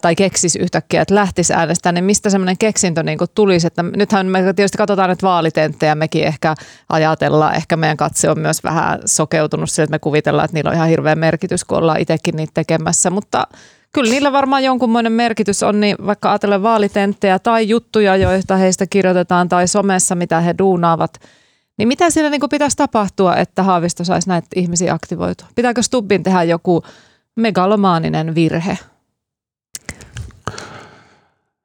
tai keksisi yhtäkkiä, että lähtisi äänestämään, niin mistä semmoinen keksintö niin kuin tulisi? Että nythän me tietysti katsotaan nyt vaalitenttejä, mekin ehkä ajatellaan, ehkä meidän katse on myös vähän sokeutunut sille, että me kuvitellaan, että niillä on ihan hirveä merkitys, kun ollaan itsekin niitä tekemässä, mutta kyllä niillä varmaan jonkunmoinen merkitys on, niin vaikka ajatellen vaalitenttejä tai juttuja, joita heistä kirjoitetaan tai somessa, mitä he duunaavat, niin mitä siinä niin pitäisi tapahtua, että Haavisto saisi näitä ihmisiä aktivoitua? Pitääkö Stubbin tehdä joku megalomaaninen virhe?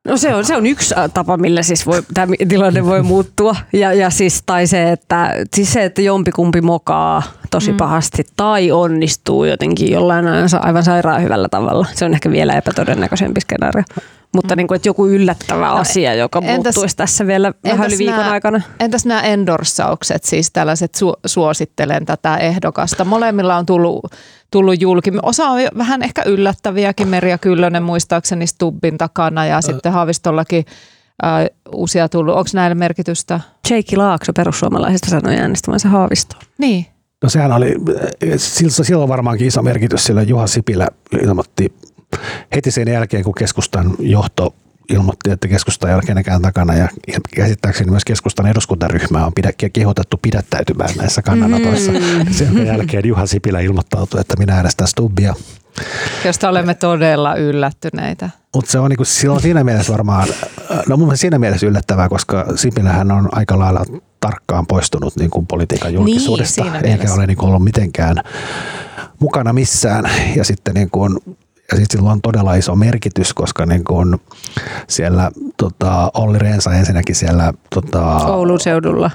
No se on, se on yksi äh, tapa, millä siis voi, tämä tilanne voi muuttua. Ja, ja siis, tai se että, siis se, että jompikumpi mokaa tosi mm. pahasti tai onnistuu jotenkin jollain aivan sairaan hyvällä tavalla. Se on ehkä vielä epätodennäköisempi skenaario. Mutta mm. niin kuin, että joku yllättävä no, asia, joka entäs, muuttuisi tässä vielä vähän yli viikon nämä, aikana. Entäs nämä endorsaukset, siis tällaiset su- suosittelen tätä ehdokasta. Molemmilla on tullut, tullut julki. Osa on vähän ehkä yllättäviäkin. Merja Kyllönen muistaakseni Stubbin takana ja sitten Haavistollakin äh, uusia tullut. Onko näillä merkitystä? Jake Laakso perussuomalaisista sanoi äänestämänsä Haavistoon. Niin. No sehän oli, silloin varmaankin iso merkitys, sillä Juha Sipilä ilmoitti heti sen jälkeen, kun keskustan johto ilmoitti, että keskustan ei ole kenenkään takana ja käsittääkseni myös keskustan eduskuntaryhmää on pidä, kehotettu pidättäytymään näissä kannanotoissa. Mm. Sen jälkeen Juha Sipilä ilmoittautui, että minä äänestän Stubbia. Josta olemme todella yllättyneitä. Mutta se on, niinku, on siinä mielessä varmaan, no mun siinä mielessä yllättävää, koska Sipilähän on aika lailla tarkkaan poistunut niin kuin politiikan niin, julkisuudesta, niin, eikä ole niin kuin ollut mitenkään mukana missään. Ja sitten niin kuin ja sitten sillä on todella iso merkitys, koska niin kun siellä tota, Olli Reensa ensinnäkin siellä tota, Oulun seudulla.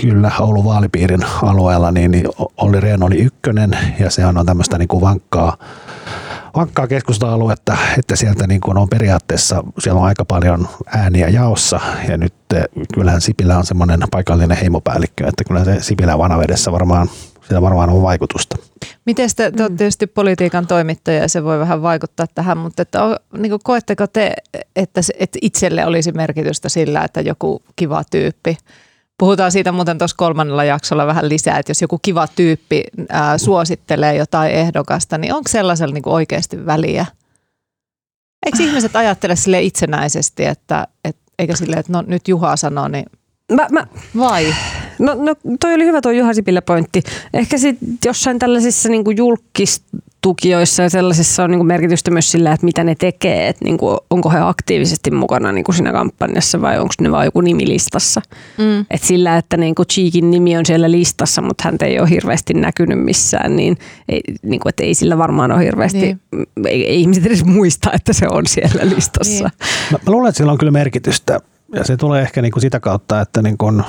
Kyllä, Oulun vaalipiirin alueella, niin, niin Olli Rehn oli ykkönen ja se on tämmöistä niin vankkaa, vankkaa keskusta-aluetta, että sieltä niin kuin on periaatteessa, siellä on aika paljon ääniä jaossa ja nyt kyllähän Sipilä on semmoinen paikallinen heimopäällikkö, että kyllä se Sipilä vanavedessä varmaan, sillä varmaan on vaikutusta. Miten te, te olette tietysti politiikan toimittaja ja se voi vähän vaikuttaa tähän, mutta että, niin kuin, koetteko te, että, se, että itselle olisi merkitystä sillä, että joku kiva tyyppi Puhutaan siitä muuten tuossa kolmannella jaksolla vähän lisää, että jos joku kiva tyyppi ää, suosittelee jotain ehdokasta, niin onko sellaisella niin oikeasti väliä? Eikö ihmiset ajattele sille itsenäisesti, että, et, eikä sille, että no nyt Juha sanoo, niin Mä, mä, vai? no, no toi oli hyvä tuo Juha Sipilä pointti. Ehkä sitten jossain tällaisissa niin kuin julkistukijoissa ja sellaisissa on niin kuin merkitystä myös sillä, että mitä ne tekee. Että niin kuin, onko he aktiivisesti mukana niin kuin siinä kampanjassa vai onko ne vain joku nimilistassa. Mm. Et sillä, että niin kuin Cheekin nimi on siellä listassa, mutta häntä ei ole hirveästi näkynyt missään, niin, ei, niin kuin, että ei sillä varmaan ole hirveästi, Niin. niin. ei, ei ihmiset edes muista, että se on siellä listassa. Niin. Mä, mä luulen, että sillä on kyllä merkitystä ja se tulee ehkä niin kuin sitä kautta, että niin kuin,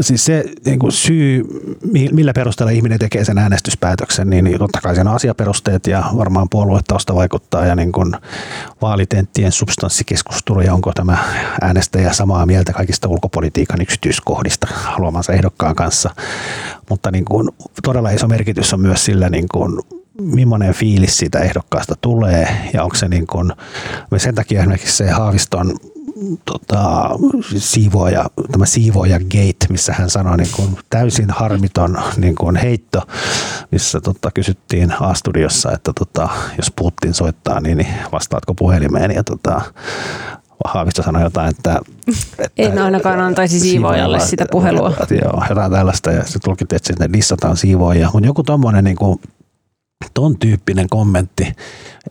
siis se niin kuin syy, mi- millä perusteella ihminen tekee sen äänestyspäätöksen, niin, totta kai sen asiaperusteet ja varmaan puoluetausta vaikuttaa ja niin kuin vaalitenttien substanssikeskustelu ja onko tämä äänestäjä samaa mieltä kaikista ulkopolitiikan yksityiskohdista haluamansa ehdokkaan kanssa. Mutta niin kuin todella iso merkitys on myös sillä, niin kuin, millainen fiilis siitä ehdokkaasta tulee ja onko se niin kuin, sen takia esimerkiksi se Haaviston tota, siivoaja, tämä siivoaja gate, missä hän sanoi niin kuin täysin harmiton niin kuin heitto, missä tota, kysyttiin A-studiossa, että tota, jos Putin soittaa, niin, niin vastaatko puhelimeen ja tota, Haavisto sanoi jotain, että, että En ainakaan antaisi siivoajalle sitä puhelua. Joo, jotain tällaista ja sitten tulkittiin, että sinne dissataan siivoajia. Mutta joku tommonen niin kuin, ton tyyppinen kommentti,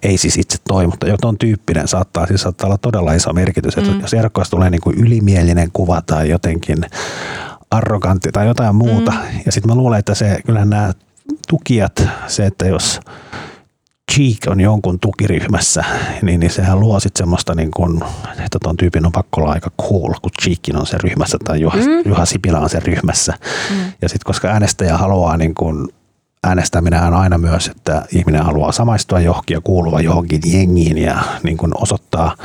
ei siis itse toi, mutta jo ton tyyppinen saattaa, siis saattaa olla todella iso merkitys. Mm. Että jos ehdokkaasta tulee niin kuin ylimielinen kuva tai jotenkin arrogantti tai jotain muuta. Mm. Ja sitten mä luulen, että se, kyllähän nämä tukijat, se, että jos Cheek on jonkun tukiryhmässä, niin, niin sehän luo sitten semmoista, niin kun, että ton tyypin on pakko olla aika cool, kun Cheekin on se ryhmässä tai Juha, mm. Juha Sipilä on se ryhmässä. Mm. Ja sitten koska äänestäjä haluaa niin kun, äänestäminen on aina myös, että ihminen haluaa samaistua johonkin ja kuuluva johonkin jengiin ja niin kun osoittaa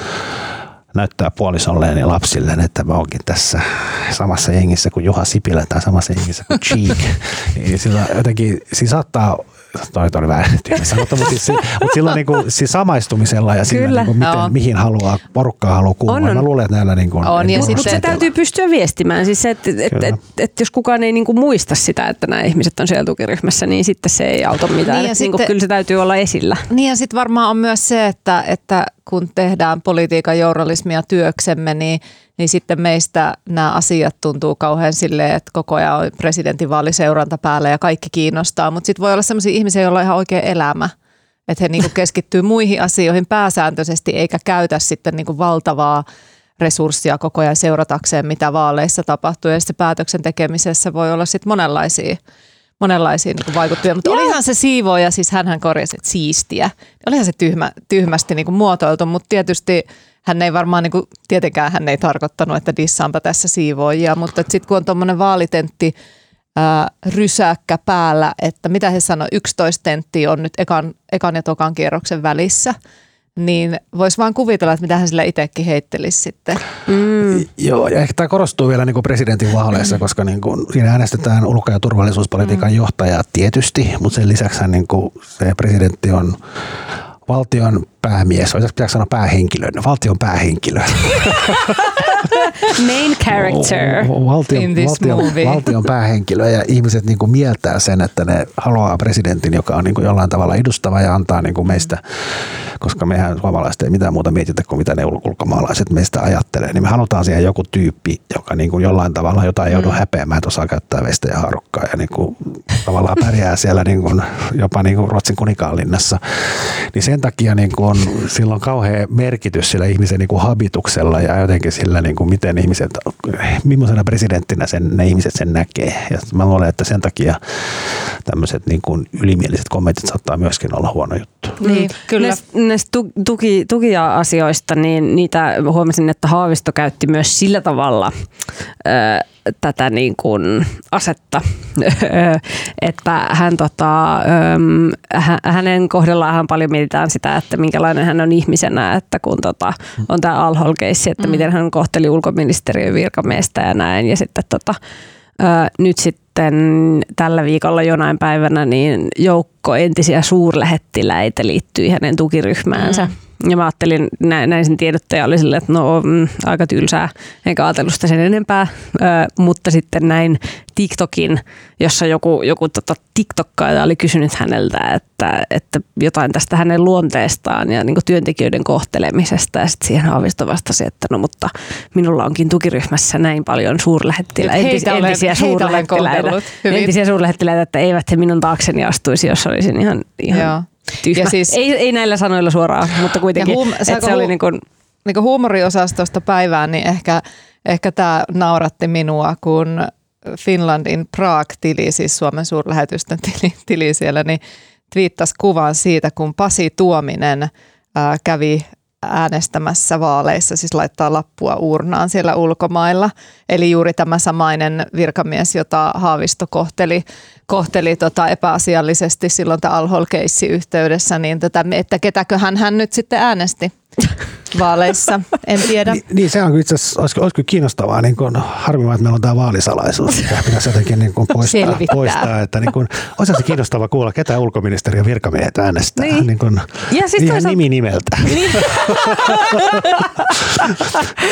näyttää puolisolleen ja lapsilleen, että mä oonkin tässä samassa jengissä kuin Juha Sipilä tai samassa jengissä kuin Cheek. niin sillä jotenkin, siinä saattaa toi oli vähän sanottu, mutta, siis, mutta silloin niin kuin, siis samaistumisella ja sillä, Kyllä. niin kuin, miten, mihin haluaa, porukkaa haluaa kuulua. On, on. Mä luulen, että näillä niin kuin, On, ja niin sitten- Mutta se täytyy pystyä viestimään. Siis se, että et, Kyllä. et, et, jos kukaan ei niinku muista sitä, että nämä ihmiset on siellä tukiryhmässä, niin sitten se ei auta mitään. Niin, ja Niin, niinku, sitten- kyllä se täytyy olla esillä. Niin ja sitten varmaan on myös se, että, että kun tehdään politiikan journalismia työksemme, niin, niin sitten meistä nämä asiat tuntuu kauhean silleen, että koko ajan on presidentinvaaliseuranta päällä ja kaikki kiinnostaa. Mutta sitten voi olla sellaisia ihmisiä, joilla on ihan oikea elämä. Että he niinku keskittyy muihin asioihin pääsääntöisesti eikä käytä sitten niinku valtavaa resurssia koko ajan seuratakseen, mitä vaaleissa tapahtuu. Ja se päätöksen tekemisessä voi olla sitten monenlaisia monenlaisia niin vaikuttujia, mutta olihan se siivooja, siis hänhän korjasi, että siistiä. Olihan se tyhmä, tyhmästi niin kuin muotoiltu, mutta tietysti hän ei varmaan, niin kuin, tietenkään hän ei tarkoittanut, että dissaanpa tässä siivoojia, mutta sitten kun on tuommoinen vaalitentti, ää, rysäkkä päällä, että mitä he sanoi, 11 tenttiä on nyt ekan, ekan ja tokan kierroksen välissä, niin voisi vaan kuvitella, että mitä hän sille itsekin heittelisi sitten. Mm. Joo, ja ehkä tämä korostuu vielä niin kuin presidentin vaaleissa, koska niin kuin siinä äänestetään ulko- ja turvallisuuspolitiikan johtajaa tietysti, mutta sen lisäksi niin kuin se presidentti on valtion päämies, pitääkö sanoa päähenkilö, valtion päähenkilö. Main character. Valtion, In this valtion, movie. valtion päähenkilö ja ihmiset niin kuin mieltää sen, että ne haluaa presidentin, joka on niin kuin jollain tavalla edustava ja antaa niin kuin meistä, koska mehän suomalaiset ei mitään muuta mietitä kuin mitä ne ul- ulkomaalaiset meistä ajattelee, niin me halutaan siihen joku tyyppi, joka niin kuin jollain tavalla jotain ei joudu häpeämään, että osaa käyttää veistä ja harukkaa ja niin kuin tavallaan pärjää siellä niin kuin, jopa niin kuin Ruotsin kuninkaanlinnassa. Niin sen takia niin kuin, sillä on kauhean merkitys sillä ihmisen niin kuin habituksella ja jotenkin sillä, niin kuin, miten ihmiset, millaisena presidenttinä sen, ne ihmiset sen näkee. Ja mä luulen, että sen takia tämmöiset niin kuin ylimieliset kommentit saattaa myöskin olla huono juttu. Niin, kyllä. Näistä, näistä tu- tuki, tukia-asioista, niin niitä huomasin, että Haavisto käytti myös sillä tavalla tätä niin kuin asetta, että hän, tota, hänen kohdallaan hän paljon mietitään sitä, että minkälainen hän on ihmisenä, että kun tota, on tämä al keissi että miten hän kohteli ulkoministeriön virkamiestä ja näin, ja sitten tota, nyt sitten sitten tällä viikolla jonain päivänä niin joukko entisiä suurlähettiläitä liittyi hänen tukiryhmäänsä. Mm ja mä ajattelin, näin, näin sen tiedottaja oli silleen, että no mm, aika tylsää, enkä ajatellut sitä sen enempää. Ö, mutta sitten näin TikTokin, jossa joku, joku tota, TikTokkaaja oli kysynyt häneltä, että, että jotain tästä hänen luonteestaan ja niin työntekijöiden kohtelemisesta. Ja sitten siihen Haavisto vastasi, että no mutta minulla onkin tukiryhmässä näin paljon suurlähettilä, entis, olen, entisiä suurlähettiläitä, entisiä suurlähettiläitä, että eivät he minun taakseni astuisi, jos olisin ihan, ihan Joo tyhmä. Ja siis, ei, ei näillä sanoilla suoraan, mutta kuitenkin. Huum- se oli niin kuin, niin kuin huumoriosastosta päivään, niin ehkä, ehkä tämä nauratti minua, kun Finlandin Prague-tili, siis Suomen suurlähetystön tili, tili siellä, niin twiittasi kuvan siitä, kun Pasi Tuominen ää, kävi äänestämässä vaaleissa, siis laittaa lappua urnaan siellä ulkomailla. Eli juuri tämä samainen virkamies, jota Haavisto kohteli, kohteli tota epäasiallisesti silloin tämä al yhteydessä, niin tätä, että ketäköhän hän nyt sitten äänesti vaaleissa, en tiedä. Ni, niin se on itse asiassa, olisiko, olisiko kiinnostavaa, niin kuin, harmi että meillä on tämä vaalisalaisuus, mikä pitäisi jotenkin niin kuin poistaa, poistaa, että niin kuin, olisi se kiinnostavaa kuulla, ketä ulkoministeriön virkamiehet äänestää, niin. Niin kuin, ja siis ihan toisaalta... nimi nimeltä. Niin.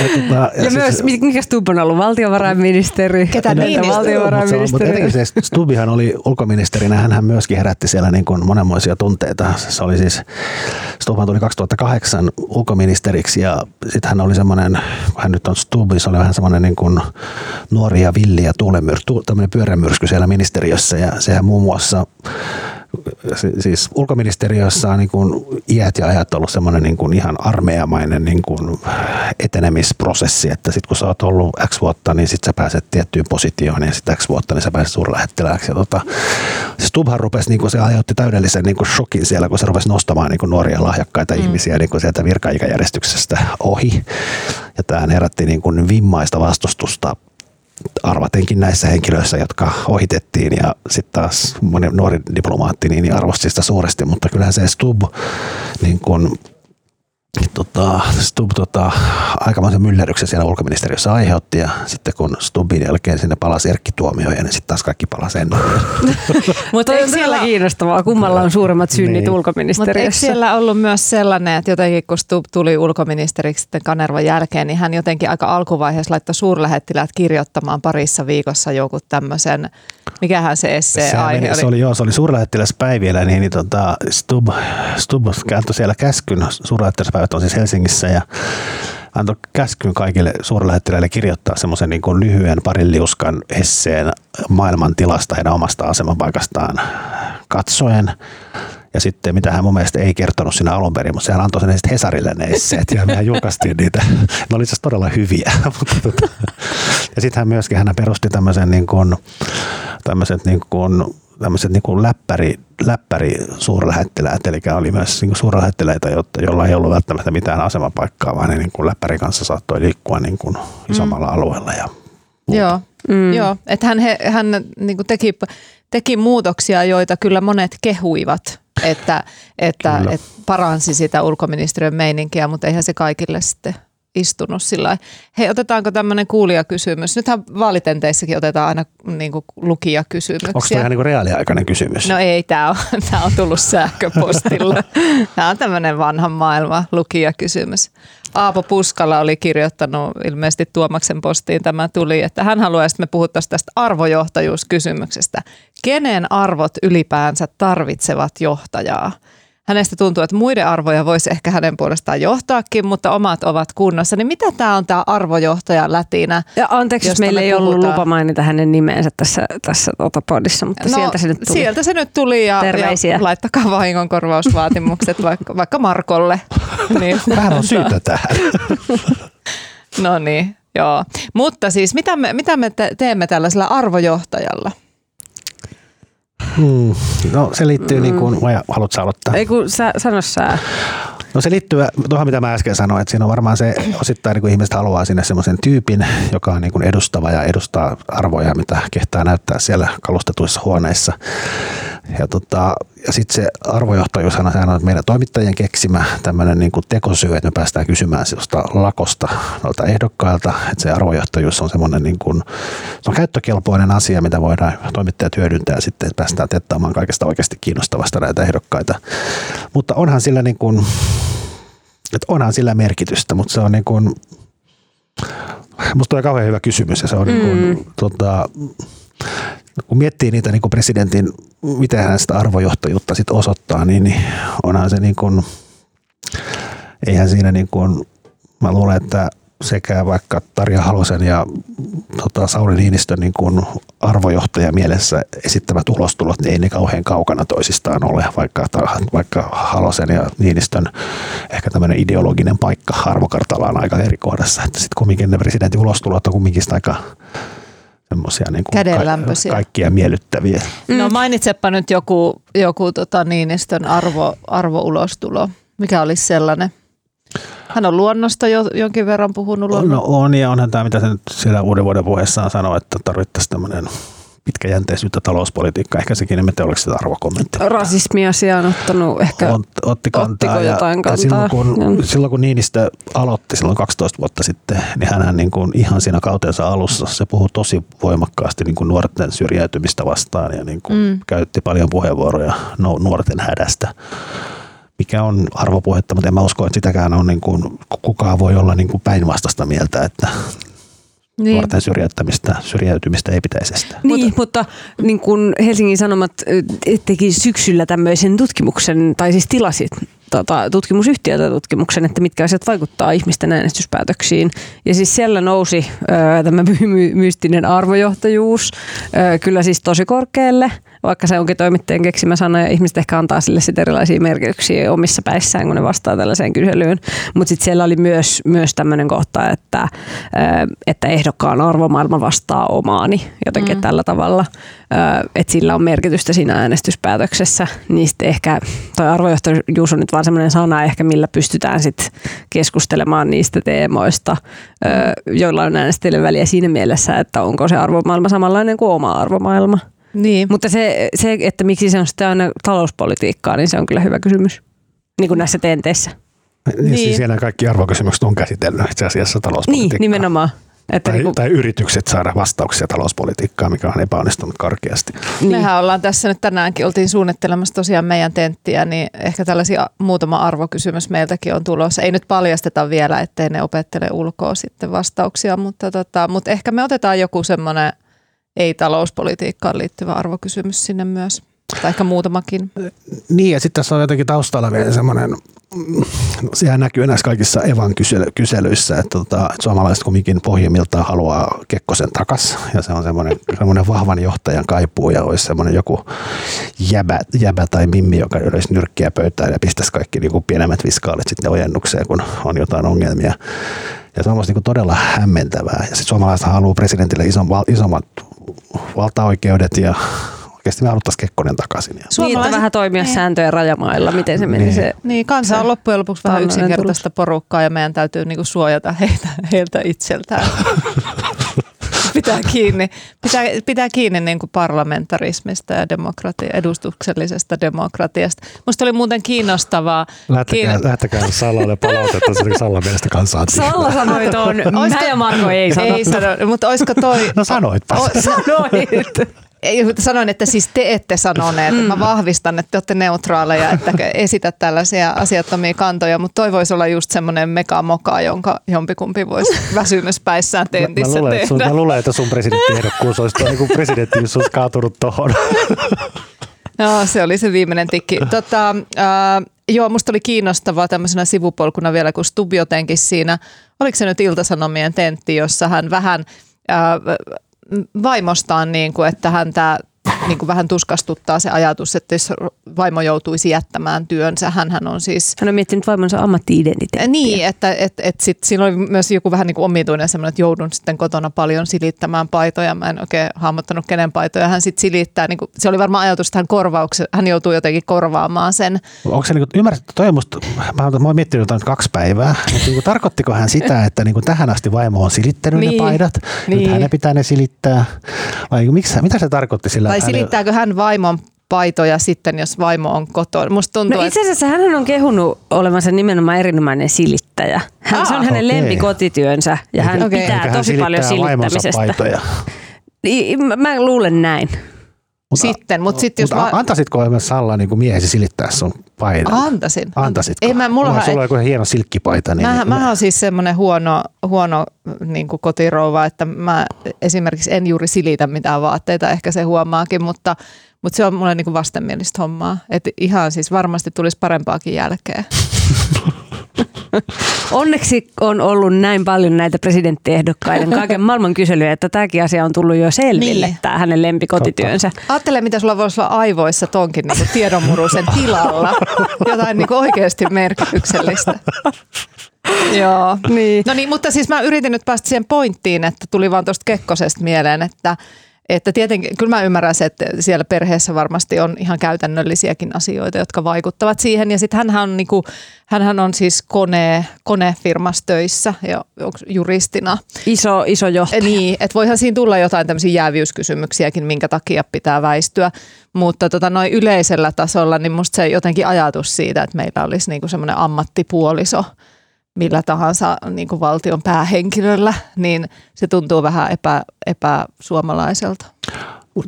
ja, tota, ja, ja siis, myös, mikä Stubb on ollut valtiovarainministeri? Ketä niin, valtiovarainministeri? Mutta se Stubbihan oli ulkoministerinä, hän myöskin herätti siellä niin kuin monenmoisia tunteita. Se oli siis, Stubbhan tuli 2008 ulkoministeriksi ja sitten hän oli semmoinen, hän nyt on Stubbis, oli vähän semmoinen niin kuin nuori ja villi ja tuulemyrsky, tämmöinen pyörämyrsky siellä ministeriössä ja sehän muun muassa siis ulkoministeriössä on niin kuin iät ja ajat ollut semmoinen niin kuin ihan armeijamainen niin kuin etenemisprosessi, että sitten kun sä oot ollut X vuotta, niin sitten sä pääset tiettyyn positioon ja sitten X vuotta, niin sä pääset suurlähettilääksi. Ja tota, Stubhan rupesi, niin kuin se aiheutti täydellisen niin kuin shokin siellä, kun se rupesi nostamaan niin kuin nuoria lahjakkaita mm. ihmisiä niin kuin sieltä virkaikäjärjestyksestä ohi. Ja tämä herätti niin kuin vimmaista vastustusta arvatenkin näissä henkilöissä, jotka ohitettiin ja sitten taas moni nuori diplomaatti niin arvosti sitä suuresti, mutta kyllähän se Stub niin kun tota, Stubb tota, aikamoisen myllerryksen siellä ulkoministeriössä aiheutti ja sitten kun Stubbin jälkeen sinne palasi Erkki Tuomioja, niin sitten taas kaikki palasi ennen. Mutta eikö siellä kiinnostavaa, kummalla on suuremmat synnit niin. ulkoministeriössä? Mutta eikö siellä ollut myös sellainen, että jotenkin kun Stubb tuli ulkoministeriksi sitten Kanervan jälkeen, niin hän jotenkin aika alkuvaiheessa laittoi suurlähettiläät kirjoittamaan parissa viikossa joku tämmöisen Mikähän se esse-aihe oli? Se oli, joo, se oli suurlähettiläspäivillä, niin, niin tota, Stub, Stub antoi siellä käskyn, suurlähettiläspäivät on siis Helsingissä ja antoi käskyn kaikille suurlähettiläille kirjoittaa semmoisen niin kuin lyhyen parin liuskan esseen maailman tilasta heidän omasta asemapaikastaan katsoen. Ja sitten, mitä hän mun mielestä ei kertonut siinä alun perin, mutta sehän antoi sen sitten Hesarille ne esseet ja mehän julkaistiin niitä. Ne oli siis todella hyviä. Tota, ja sitten hän myöskin hän perusti tämmöisen niin kuin, tämmöiset niin kuin, tämmöiset niin kuin läppäri, läppäri suurlähettiläät, eli oli myös niin suurlähettiläitä, joilla ei ollut välttämättä mitään asemapaikkaa, vaan ne niin kuin läppäri kanssa saattoi liikkua niin kuin isommalla mm. alueella. Ja Joo, mm. Joo. että hän, hän niin kuin teki, teki muutoksia, joita kyllä monet kehuivat, että, että, että paransi sitä ulkoministeriön meininkiä, mutta eihän se kaikille sitten istunut sillä Hei, otetaanko tämmöinen kuulijakysymys? Nythän vaalitenteissäkin otetaan aina niin kuin lukijakysymyksiä. Onko tämä ihan niin reaaliaikainen kysymys? No ei, tämä on, tämä on tullut sähköpostilla. tämä on tämmöinen vanhan maailman lukijakysymys. Aapo Puskala oli kirjoittanut ilmeisesti Tuomaksen postiin tämä tuli, että hän haluaisi, että me puhuttaisiin tästä arvojohtajuuskysymyksestä. Kenen arvot ylipäänsä tarvitsevat johtajaa? Hänestä tuntuu, että muiden arvoja voisi ehkä hänen puolestaan johtaakin, mutta omat ovat kunnossa. Niin mitä tämä on tämä arvojohtaja lätinä? Ja anteeksi, jos meillä me ei puhutaan. ollut lupa mainita hänen nimensä tässä, tässä otapodissa, mutta no, sieltä se nyt tuli. Sieltä se nyt tuli ja, Terveisiä. ja laittakaa vahingonkorvausvaatimukset vaikka, vaikka Markolle. Niin. Vähän on syytä tähän. no niin, joo. Mutta siis mitä me, mitä me te- teemme tällaisella arvojohtajalla? Hmm. No se liittyy mm. niin kuin, vai haluatko aloittaa? Ei kun sä, sano sä. No se liittyy tuohon, mitä mä äsken sanoin, että siinä on varmaan se osittain niin kuin ihmiset haluaa sinne semmoisen tyypin, joka on niin kuin edustava ja edustaa arvoja, mitä kehtaa näyttää siellä kalustetuissa huoneissa. Ja, tota, ja sitten se arvojohtajuushan sehän on meidän toimittajien keksimä tämmöinen niin tekosyy, että me päästään kysymään sellaista lakosta noilta ehdokkailta. Että se arvojohtajuus on semmoinen niin kuin, se on käyttökelpoinen asia, mitä voidaan toimittajat hyödyntää sitten, että päästään tettaamaan kaikesta oikeasti kiinnostavasta näitä ehdokkaita. Mutta onhan sillä niin kuin, että onhan sillä merkitystä, mutta se on niin kuin, musta on kauhean hyvä kysymys ja se on mm. niin kuin, tota, kun miettii niitä niin kuin presidentin, miten hän sitä arvojohtajuutta sit osoittaa, niin, niin onhan se niin kuin, eihän siinä niin kuin, mä luulen, että sekä vaikka Tarja Halosen ja tota, Sauli Niinistön niin kuin arvojohtaja mielessä esittämät ulostulot, niin ei ne kauhean kaukana toisistaan ole, vaikka, vaikka Halosen ja Niinistön ehkä tämmöinen ideologinen paikka arvokartalla on aika eri kohdassa. Että sitten kumminkin ne presidentin ulostulot on kumminkin aika semmoisia niin. Ka- kaikkia miellyttäviä. Mm. No mainitsepa nyt joku, joku tota Niinistön arvo, arvoulostulo. Mikä olisi sellainen? Hän on luonnosta jo, jonkin verran puhunut. Luonnon. No on ja onhan tämä, mitä se nyt siellä uuden vuoden puheessaan sanoo, että tarvittaisiin tämmöinen pitkäjänteisyyttä talouspolitiikkaa. Ehkä sekin, en tiedä, oliko sitä arvokommentti. Rasismia on ottanut ehkä, Ot, otti kantaa. ottiko jotain ja, kantaa. Ja silloin, kun, silloin kun Niinistö aloitti silloin 12 vuotta sitten, niin hän niin kuin ihan siinä kautensa alussa, se puhui tosi voimakkaasti niin kuin nuorten syrjäytymistä vastaan ja niin kuin mm. käytti paljon puheenvuoroja nuorten hädästä mikä on arvopuhetta, mutta en mä usko, että sitäkään on niin kuin, kukaan voi olla niin kuin päinvastaista mieltä, että niin. nuorten syrjäyttämistä, syrjäytymistä ei pitäisi estää. Niin, mutta, mutta niin kuin Helsingin Sanomat teki syksyllä tämmöisen tutkimuksen, tai siis tilasit tota, tutkimusyhtiöltä tutkimuksen, että mitkä asiat vaikuttaa ihmisten äänestyspäätöksiin. Ja siis siellä nousi ö, tämä my- mystinen arvojohtajuus ö, kyllä siis tosi korkealle, vaikka se onkin toimittajien keksimä sana ja ihmiset ehkä antaa sille sitten erilaisia merkityksiä omissa päissään, kun ne vastaa tällaiseen kyselyyn. Mutta sitten siellä oli myös, myös tämmöinen kohta, että, että ehdokkaan arvomaailma vastaa omaani jotenkin mm. tällä tavalla, että sillä on merkitystä siinä äänestyspäätöksessä. Niin sitten ehkä toi arvojohtajuus on nyt vaan semmoinen sana ehkä, millä pystytään sitten keskustelemaan niistä teemoista, joilla on äänestäjille väliä siinä mielessä, että onko se arvomaailma samanlainen kuin oma arvomaailma. Niin. Mutta se, se, että miksi se on sitten aina talouspolitiikkaa, niin se on kyllä hyvä kysymys. Niin kuin näissä tenteissä. Niin, niin. Siis siellä kaikki arvokysymykset on käsitellyt itse asiassa talouspolitiikkaa. Niin, nimenomaan. Että tai, niin kuin... tai yritykset saada vastauksia talouspolitiikkaan, mikä on epäonnistunut karkeasti. Niin. Mehän ollaan tässä nyt tänäänkin, oltiin suunnittelemassa tosiaan meidän tenttiä, niin ehkä tällaisia muutama arvokysymys meiltäkin on tulossa. Ei nyt paljasteta vielä, ettei ne opettele ulkoa sitten vastauksia, mutta, tota, mutta ehkä me otetaan joku semmoinen ei-talouspolitiikkaan liittyvä arvokysymys sinne myös. Tai ehkä muutamakin. Niin, ja sitten tässä on jotenkin taustalla vielä semmoinen, sehän näkyy näissä kaikissa Evan kysely- kyselyissä, että, tota, että suomalaiset kumminkin pohjimmiltaan haluaa Kekkosen takas, ja se on semmoinen, semmoinen vahvan johtajan kaipuu, ja olisi semmoinen joku jäbä, jäbä tai mimmi, joka olisi nyrkkiä pöytään ja pistäisi kaikki niin kuin pienemmät viskaalit sitten ojennukseen, kun on jotain ongelmia. Ja se on niin todella hämmentävää. Ja sitten suomalaiset haluaa presidentille isommat, isommat valtaoikeudet ja oikeasti me haluttaisiin Kekkonen takaisin. Ja. Niin, että vähän toimia niin. sääntöjen rajamailla, miten se meni niin. se. Niin, kansa on loppujen lopuksi vähän yksinkertaista tulos. porukkaa ja meidän täytyy niinku suojata heitä, heiltä itseltään. pitää kiinni, pitää, pitää kiinni niin kuin parlamentarismista ja demokratia, edustuksellisesta demokratiasta. Musta oli muuten kiinnostavaa. Lähtäkää, kiin... lähtäkää Sallalle palautetta, se oli Sallan mielestä kanssa. Salla sanoi tuon, mä ja Marko ei sanottu. Ei sano, mutta olisiko toi... No sanoitpa. O, sanoit. Ei, sanoin, että siis te ette sanoneet. Mm. Mä vahvistan, että te olette neutraaleja, että esität tällaisia asiattomia kantoja, mutta toi voisi olla just semmoinen megamoka, jonka jompikumpi voisi väsymyspäissään tentissä mä, mä luulen, tehdä. Sun, mä luulen, että sun presidenttiehdokkuus olisi niin kuin presidenttiys olisi kaatunut tuohon. No, se oli se viimeinen tikki. Tota, äh, joo, musta oli kiinnostavaa tämmöisenä sivupolkuna vielä, kun Stubb jotenkin siinä, oliko se nyt Iltasanomien tentti, jossa hän vähän äh, vaimostaan, niin kuin, että häntä niin kuin vähän tuskastuttaa se ajatus, että jos vaimo joutuisi jättämään työnsä, hän on siis... Hän on miettinyt vaimonsa ammatti-identiteettiä. Niin, että et, et sit siinä oli myös joku vähän niin kuin omituinen semmoinen, että joudun sitten kotona paljon silittämään paitoja. Mä en oikein hahmottanut kenen paitoja. Hän sitten silittää, niin kuin, se oli varmaan ajatus, että hän, korvaukse, hän joutuu jotenkin korvaamaan sen. Onko se niin kuin, ymmärrät, toi on musta, mä, mä oon miettinyt jotain kaksi päivää, mutta niin kuin, tarkoittiko hän sitä, että niin kuin tähän asti vaimo on silittänyt niin, ne paidat, niin. nyt hänen pitää ne silittää, vai miksi, mitä se tarkoitti sillä? Tai silittääkö hän vaimon paitoja sitten, jos vaimo on kotona. Musta tuntuu, No itse asiassa hän on kehunut olevansa nimenomaan erinomainen silittäjä. Hän, se on Ah, hänen okei. lempikotityönsä ja hän Okei. pitää Eikä hän tosi paljon silittää vaimonsa silittämisestä. paitoja. Niin, Mä, mä luulen näin. Mutta, sitten, mutta sitten jos mutta mä... antaisitko myös Salla niin miehesi silittää sun paidan? Antaisin. Antaisitko? Ei, mä, mulla Mulla, sulla on joku hieno silkkipaita. Niin, Mähän, niin, mähän on siis semmoinen huono, huono niin kuin kotirouva, että mä esimerkiksi en juuri silitä mitään vaatteita, ehkä se huomaakin, mutta, mutta se on mulle niin kuin vastenmielistä hommaa. Että ihan siis varmasti tulisi parempaakin jälkeen. Onneksi on ollut näin paljon näitä presidenttiehdokkaiden kaiken maailman kyselyjä, että tämäkin asia on tullut jo selville, Niin. tämä hänen lempikotityönsä. Ajattele, mitä sulla voisi olla aivoissa tonkin niin tiedonmurusen tilalla. Jotain niin oikeasti merkityksellistä. Joo. Niin. No niin, mutta siis mä yritin nyt päästä siihen pointtiin, että tuli vaan tuosta Kekkosesta mieleen, että että tietenkin, kyllä mä ymmärrän se, että siellä perheessä varmasti on ihan käytännöllisiäkin asioita, jotka vaikuttavat siihen. Ja sitten hänhän on, niinku, hänhän on siis kone, konefirmassa töissä ja juristina. Iso, iso johtaja. Niin, että voihan siinä tulla jotain tämmöisiä jäävyyskysymyksiäkin, minkä takia pitää väistyä. Mutta tota, noin yleisellä tasolla, niin musta se jotenkin ajatus siitä, että meillä olisi niinku semmoinen ammattipuoliso millä tahansa niinku valtion päähenkilöllä, niin se tuntuu vähän epä, epäsuomalaiselta.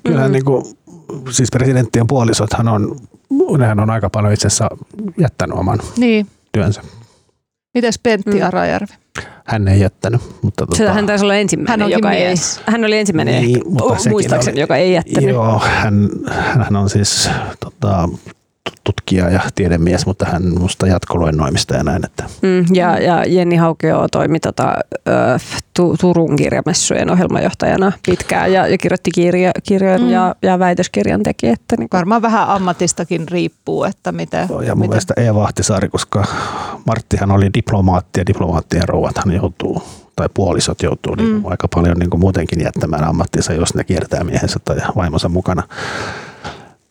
Kyllähän mm. niin kuin, siis presidenttien puolisothan on, nehän on aika paljon itse asiassa jättänyt oman Niin. työnsä. Mites Pentti Mm. Arajärvi? Hän ei jättänyt, mutta tota, Se, hän taisi olla ensimmäinen, Hän joka mies. ei, hän oli ensimmäinen, Niin, ehkä, mutta sekin muistaakseni, oli- joka ei jättänyt. Joo, hän, hän on siis tota, tutkija ja tiedemies, mutta hän musta jatkoluennoimista ja näin. Että. Mm, ja, ja Jenni Haukio toimi tota, ö, tu, Turun kirjamessujen ohjelmajohtajana pitkään ja, ja kirjoitti kirja, kirjojen Mm. ja, ja väitöskirjan teki. Että niin Varmaan vähän ammatistakin riippuu, että miten. Ja mun miten. mielestä Eeva Ahtisaari, koska Marttihan oli diplomaatti ja diplomaattien rouvathan joutuu tai puolisot joutuu mm. niin aika paljon niin kuin muutenkin jättämään ammattinsa, jos ne kiertää miehensä tai vaimonsa mukana.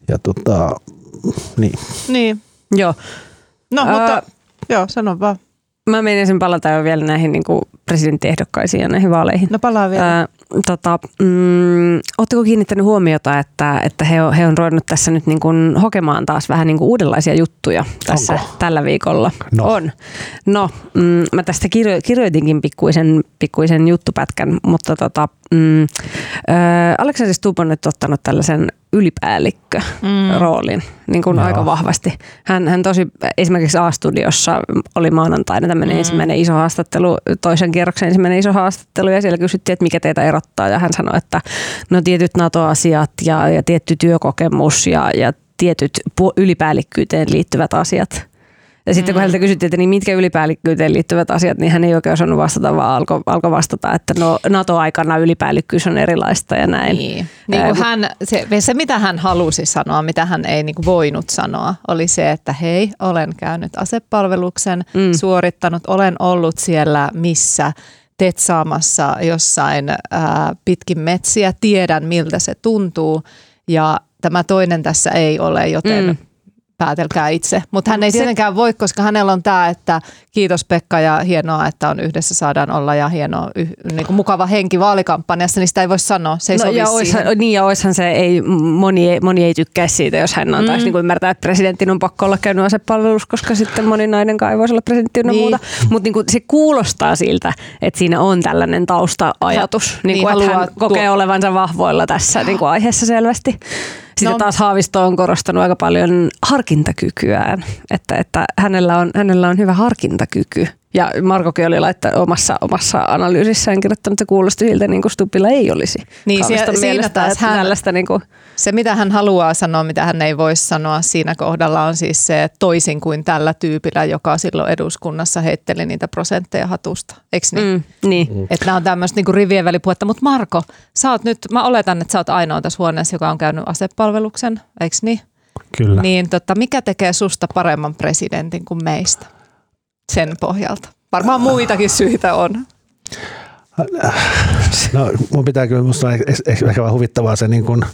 Ja tota, niin. Niin. Joo. No, Ää, mutta joo, sano vaan. Mä menisin palata jo vielä näihin niin kuin presidenttiehdokkaisiin ja näihin vaaleihin. No palaa vielä. Ää, tota, mm, Oletteko kiinnittänyt huomiota, että, että he, on, he on ruvennut tässä nyt niin kuin hokemaan taas vähän niin kuin uudenlaisia juttuja tässä Onko? tällä viikolla? No. On. No, mm, mä tästä kirjo, kirjoitinkin pikkuisen, pikkuisen juttupätkän, mutta tota, mm, ää, Alexander Stubb on nyt ottanut tällaisen ylipäällikkö-roolin niin kuin aika vahvasti. Hän, hän tosi esimerkiksi A-studiossa oli maanantaina tämmöinen mm. ensimmäinen iso haastattelu, toisen kierroksen ensimmäinen iso haastattelu ja siellä kysyttiin, että mikä teitä erottaa ja hän sanoi, että no tietyt NATO-asiat ja, ja tietty työkokemus ja, ja tietyt pu- ylipäällikkyyteen liittyvät asiat. Ja sitten kun häneltä kysyttiin, että niin mitkä ylipäällikkyyteen liittyvät asiat, niin hän ei oikein osannut vastata, vaan alkoi alko vastata, että no NATO-aikana ylipäällikkyys on erilaista ja näin. Niin. Niin kuin hän, se, se, mitä hän halusi sanoa, mitä hän ei niin kuin voinut sanoa, oli se, että hei, olen käynyt asepalveluksen, Mm. mm. suorittanut, olen ollut siellä missä tetsaamassa jossain ää, pitkin metsiä, tiedän miltä se tuntuu ja tämä toinen tässä ei ole, joten Mm. Päätelkää itse. Mutta hän ei tietenkään voi, koska hänellä on tämä, että kiitos Pekka ja hienoa, että on yhdessä saadaan olla ja hieno, yh, niin kuin mukava henki vaalikampanjassa, niin sitä ei voi sanoa, se ei No, ja oishan, niin ja oishan se, ei, moni, ei, moni ei tykkää siitä, jos hän antaisi mm. niin kuin ymmärtää, että presidentin on pakko olla käynyt asepalvelus, koska sitten moni nainen kai voisi olla presidentti ynnä Niin. muuta. Mutta niin kuin se kuulostaa siltä, että siinä on tällainen tausta-ajatus, niin niin kuin, että haluaa hän kokee tuo- olevansa vahvoilla tässä niin kuin aiheessa selvästi. Sitten No. taas Haavisto on korostanut aika paljon harkintakykyään, että, että hänellä, on, hänellä on hyvä harkintakyky. Ja Markokin oli laittanut omassa, omassa analyysissään kirjoittanut, että se kuulosti siltä, niin kuin Stubbilla ei olisi. Niin, Haaviston siinä- taas hän- tällaista niin kuin, Se, mitä hän haluaa sanoa, mitä hän ei voi sanoa siinä kohdalla, on siis se, että toisin kuin tällä tyypillä, joka silloin eduskunnassa heitteli niitä prosentteja hatusta. Eikö niin? Mm. mm, niin. Että nämä on tämmöistä niinku rivien välipuhetta. Mutta Marko, sä oot nyt, mä oletan, että sä oot ainoa tässä huoneessa, joka on käynyt asepalveluksen, eikö niin? Kyllä. Niin tota, mikä tekee susta paremman presidentin kuin meistä sen pohjalta? Varmaan muitakin syitä on. No, mun pitää kyllä, musta on ehkä, ehkä vähän huvittavaa se niin kun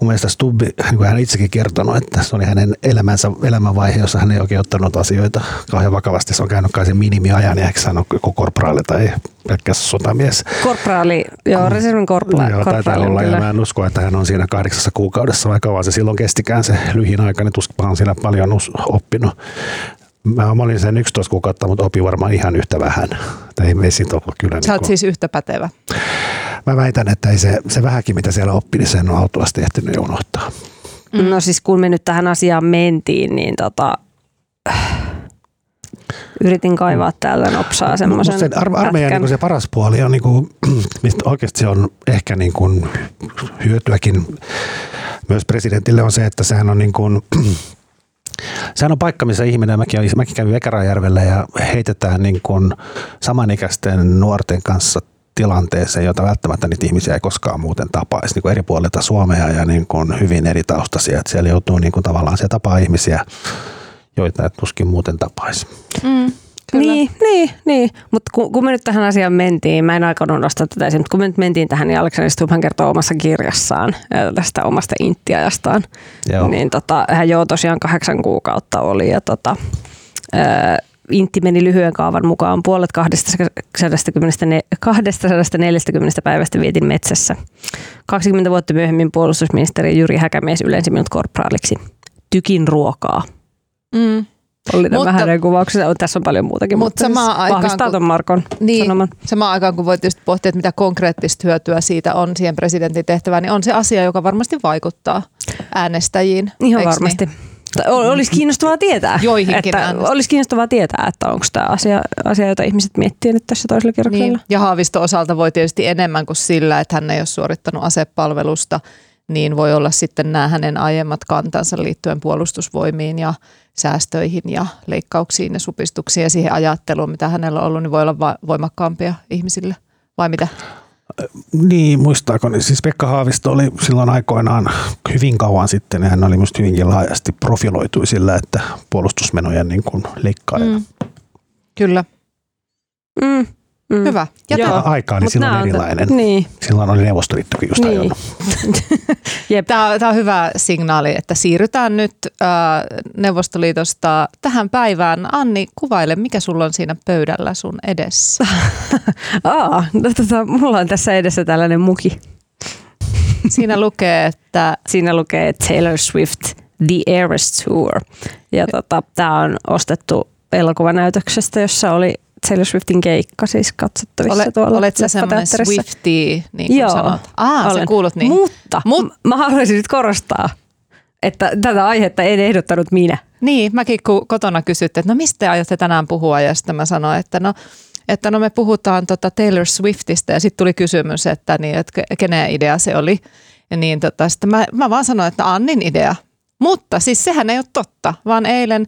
mun mielestä Stubbi, niin kuin hän itsekin kertonut, että se oli hänen elämänsä, elämänvaihe, jossa hän ei oikein ottanut asioita kauhean vakavasti. Se on käynyt kai sen minimiajan, ja ehkä hän on joko korporaali tai pelkkä sotamies. Korporaali, joo, reservin korporaali. Joo, taitaa olla, ja mä en usko, että hän on siinä kahdeksassa kuukaudessa, vaikka vaan se silloin kestikään se lyhin aika, niin tuskin on siellä paljon oppinut. Mä, mä olin sen 11 kuukautta, mutta opin varmaan ihan yhtä vähän. Tai ei, ei siitä ollut kyllä. Sä niin oot kuin, siis yhtä pätevä. Mä väitän, että ei se, se vähäkin, mitä siellä oppi, niin sen on autuasti ehtinyt jo unohtaa. Mm. No siis kun me nyt tähän asiaan mentiin, niin tota, yritin kaivaa täältä nopsaa semmoisen Musta se ar- armeijan niin se paras puoli on, niin kuin, mistä oikeasti se on ehkä niin kuin hyötyäkin myös presidentille on se, että sehän on niin kuin, Sehän on paikka, missä ihminen, mäkin, mäkin kävin Vekarajärvellä ja heitetään niin kuin samanikäisten nuorten kanssa tilanteeseen, jota välttämättä niitä ihmisiä ei koskaan muuten tapaisi niin kuin eri puolilta Suomea ja niin kuin hyvin eri taustaisia. Että siellä joutuu niin kuin tavallaan se tapaa ihmisiä, joita et tuskin muuten tapaisi. Mm, kyllä. Niin, niin, niin. mutta kun, kun me nyt tähän asiaan mentiin, mä en aikonut nostaa tätä esiin, mutta kun me nyt mentiin tähän, niin Alexander Stubb hän kertoo omassa kirjassaan tästä omasta inttiajastaan. Joo. Niin tota, hän joo tosiaan kahdeksan kuukautta oli ja tota, ää, Intti meni lyhyen kaavan mukaan puolet 240, 240 päivästä vietin metsässä. 20 vuotta myöhemmin puolustusministeri Jyri Häkämies ylensi minut korporaaliksi. Tykin ruokaa. Mm. Tämä Mutta- hänen kuvauksessa. Tässä on paljon muutakin, Mut mutta, siis samaan aikaan, vahvistaa kun- Markon Niin, sanoman. samaan aikaan kun voi tietysti pohtia, että mitä konkreettista hyötyä siitä on siihen presidentin tehtävään, niin on se asia, joka varmasti vaikuttaa äänestäjiin. Ihan varmasti. Niin? Olisi kiinnostavaa tietää. Joihinkin että, äänestä- Olisi kiinnostavaa tietää, että onko tämä asia, asia, jota ihmiset miettii nyt tässä toisella kierroksella. Niin. Ja Haavisto osalta voi tietysti enemmän kuin sillä, että hän ei ole suorittanut asepalvelusta, niin voi olla sitten nämä hänen aiemmat kantansa liittyen puolustusvoimiin ja säästöihin ja leikkauksiin ja supistuksiin ja siihen ajatteluun, mitä hänellä on ollut, niin voi olla va- voimakkaampia ihmisille. Vai mitä? Niin, muistaako, niin siis Pekka Haavisto oli silloin aikoinaan hyvin kauan sitten, ja hän oli minusta hyvinkin laajasti profiloitui sillä, että puolustusmenojen niin kuin leikkaajana. Mm. Kyllä. Mm, mm. Hyvä. Ja Joo. Aika oli Mut silloin on- erilainen. Niin, Silloin oli Neuvostoliittokin just niin. Jep. tämä, tämä on hyvä signaali, että siirrytään nyt äh, Neuvostoliitosta tähän päivään. Anni, kuvaile, mikä sulla on siinä pöydällä sun edessä. Aa, no, tota, mulla on tässä edessä tällainen muki. Siinä lukee, että Siinä lukee Taylor Swift The Eras Tour. Ja tota, tämä on ostettu elokuvanäytöksestä, jossa oli Taylor Swiftin keikka siis katsottavissa ole, tuolla olet sä semmoinen. Swiftie, niin kuin Joo, sanot. Aa, sä olen. kuulut niin. Mutta Mut- mä haluaisin nyt korostaa, että tätä aihetta en ehdottanut minä. Niin, mäkin kun kotona kysyttiin, että no mistä te aiotte tänään puhua, ja sitten mä sanoin, että no, että no me puhutaan tota Taylor Swiftistä, ja sitten tuli kysymys, että, niin, että ke- kenen idea se oli. Ja niin tota, sitten mä, mä vaan sanoin, että Annin idea. Mutta siis sehän ei ole totta, vaan eilen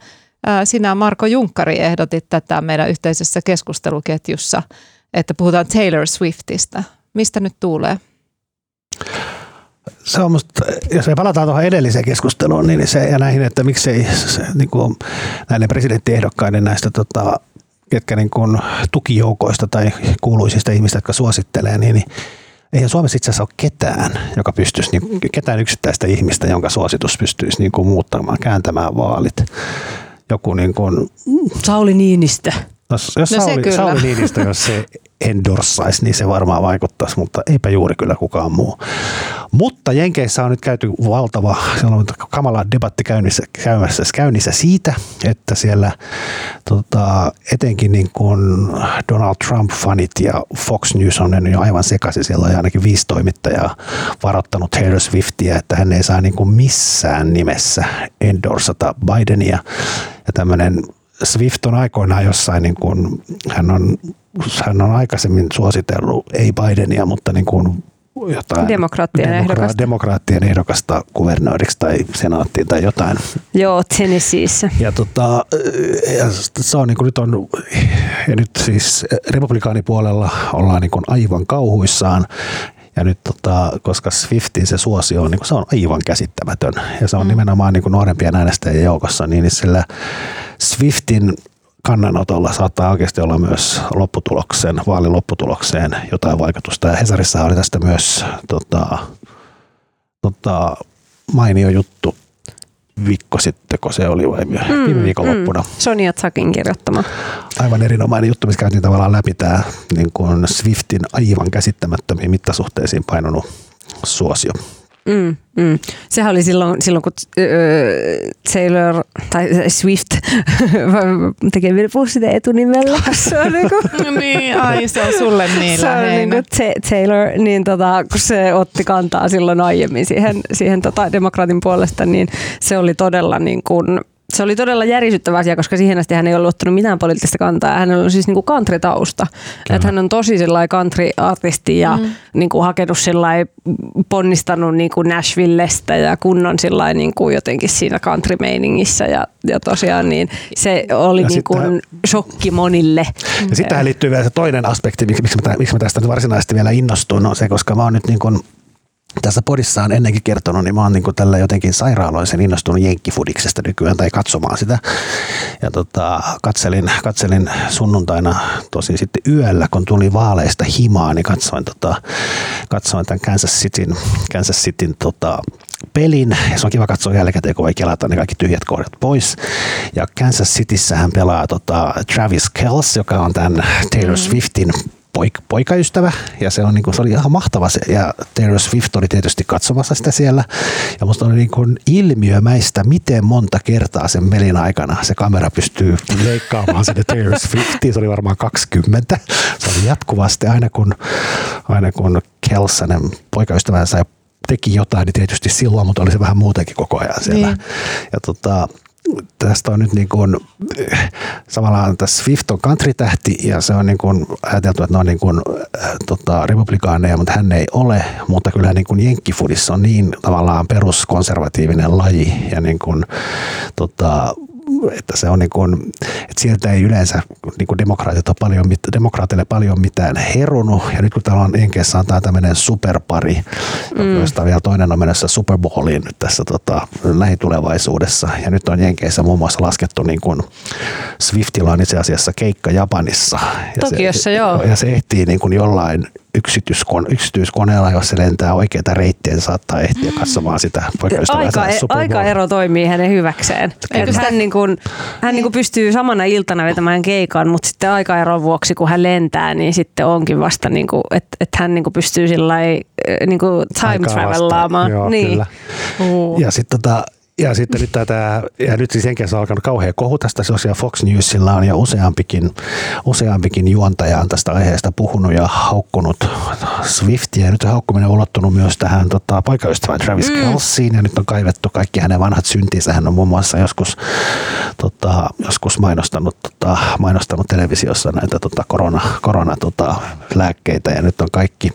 sinä Marko Junkkari ehdotit tätä meidän yhteisessä keskusteluketjussa, että puhutaan Taylor Swiftistä. Mistä nyt tuulee? Se on musta, jos me palataan tuohon edelliseen keskusteluun, niin se, ja näihin, että miksei se, niin kuin näiden presidenttiehdokkaiden näistä tota, ketkä niin kuin tukijoukoista tai kuuluisista ihmistä, jotka suosittelee, niin, niin eihän Suomessa itse asiassa ole ketään, joka pystyisi, niin, ketään yksittäistä ihmistä, jonka suositus pystyisi niin kuin muuttamaan, kääntämään vaalit. Joku niin kuin, Sauli Niinistö. jos, jos No Sauli. Sauli Niinistö, jos se endorsaisi, niin se varmaan vaikuttaisi, mutta eipä juuri kyllä kukaan muu. Mutta Jenkeissä on nyt käyty valtava, siellä on kamala debatti käynnissä, käymässä, käynnissä siitä, että siellä tota, etenkin niin kuin Donald Trump-fanit ja Fox News on jo aivan sekaisin. Siellä on ainakin viisi toimittajaa varoittanut Taylor Swiftia, että hän ei saa niin kuin missään nimessä endorsata Bidenia. Ja tämmöinen Swift on aikoinaan jossain, niin kuin, hän, on, hän on aikaisemmin suositellut, ei Bidenia, mutta niin kuin jotain Demokraattien ehdokasta. demokraattien ehdokasta kuvernööriksi tai senaattiin tai jotain. Joo, Tennesseeissä. Ja, tota, ja se on niin kuin nyt on, ja nyt siis republikaanipuolella ollaan niin kuin aivan kauhuissaan. Ja nyt tota, koska Swiftin se suosio on, niin se on aivan käsittämätön. Ja se on mm. nimenomaan niin nuorempien äänestäjien joukossa, niin sillä Swiftin kannanotolla saattaa oikeasti olla myös lopputuloksen, vaalin lopputulokseen jotain vaikutusta. Ja Hesarissa oli tästä myös tota, tota, mainio juttu viikko sitten, kun se oli vai mm, viime viikonloppuna. Mm. Sonia Zakin kirjoittama. Aivan erinomainen juttu, missä käytiin tavallaan läpi tämä niin kuin Swiftin aivan käsittämättömiin mittasuhteisiin painunut suosio. Mm, mm. Sehän oli silloin, silloin kun äh, Taylor tai Swift tekee vielä puhua sitä etunimellä. Se on niinku, niin, ai se on sulle niin se on niinku Taylor, niin tota, kun se otti kantaa silloin aiemmin siihen, siihen tota, demokraatin puolesta, niin se oli todella niin kuin, se oli todella järisyttävä asia, koska siihen asti hän ei ollut ottanut mitään poliittista kantaa. Hän on siis niinku country-tausta. Että hän on tosi country-artisti ja mm. niinku hakenut ponnistanut niinku Nashvillestä ja kunnon niinku jotenkin siinä country-meiningissä. Ja, ja tosiaan niin se oli niinku sitten, shokki monille. Ja sitten tähän liittyy vielä se toinen aspekti, miksi, miksi, mä, miksi mä tästä varsinaisesti vielä innostun, on se, koska mä oon nyt niin kuin tässä podissa on ennenkin kertonut, niin mä oon niin tällä jotenkin sairaaloisen innostunut jenkkifudiksesta nykyään tai katsomaan sitä. Ja tota, katselin, katselin sunnuntaina tosi sitten yöllä, kun tuli vaaleista himaa, niin katsoin, tota, katsoin tämän Kansas Cityn, Kansas Cityn tota, pelin. Ja se on kiva katsoa jälkikäteen, kun voi kelata ne kaikki tyhjät kohdat pois. Ja Kansas Cityssä hän pelaa tota, Travis Kells, joka on tämän Taylor mm. Swiftin poik- poikaystävä ja se, on, niin kuin, se oli ihan mahtava se, ja Taylor Swift oli tietysti katsomassa sitä siellä ja musta oli niin kuin ilmiömäistä, miten monta kertaa sen pelin aikana se kamera pystyy leikkaamaan sinne Taylor Swiftiin, se oli varmaan 20. Se oli jatkuvasti aina kun, aina kun Kelsanen poikaystävänsä teki jotain, niin tietysti silloin, mutta oli se vähän muutenkin koko ajan siellä. Niin. Ja tota, tästä on nyt niin kuin, samalla tässä Swift on country-tähti ja se on niin kuin ajateltu, että ne on niin kuin, äh, tota, republikaaneja, mutta hän ei ole, mutta kyllä niin kuin jenkkifudissa on niin tavallaan peruskonservatiivinen laji ja niin kuin, tota, että se on niin kuin, että sieltä ei yleensä niin kuin demokraatit ole paljon, demokraatille paljon mitään herunut. Ja nyt kun täällä on Jenkeissä on tämä tämmöinen superpari, mm. josta vielä toinen on menossa Super Bowliin nyt tässä tota, lähitulevaisuudessa. Ja nyt on Jenkeissä muun muassa laskettu niin kuin Swiftilla on itse asiassa keikka Japanissa. Ja Tokiossa, se, joo. Ja se ehtii niin kuin jollain yksityiskone, yksityiskoneella, jos se lentää oikeita reittiä, niin saattaa ehtiä katsomaan sitä Aika, e- toimii hänen hyväkseen. hän, niin kuin, hän niin kuin pystyy samana iltana vetämään keikan, mutta sitten aikaeron vuoksi, kun hän lentää, niin sitten onkin vasta, niin kuin, että, että hän niin kuin pystyy sillä niin kuin time travelaamaan. Joo, niin. Kyllä. Uh. Ja sitten tota, ja sitten nyt tätä, ja nyt siis Jenkeissä on alkanut kauhean kohu tästä, sosiaali Fox Newsilla on jo useampikin, useampikin juontaja on tästä aiheesta puhunut ja haukkunut Swiftia, ja nyt haukkuminen on ulottunut myös tähän tota, poikaystävään Travis mm. Kelseen, ja nyt on kaivettu kaikki hänen vanhat syntinsä, hän on muun muassa joskus, tota, joskus mainostanut, tota, mainostanut televisiossa näitä tota, korona, korona tota, lääkkeitä, ja nyt on kaikki,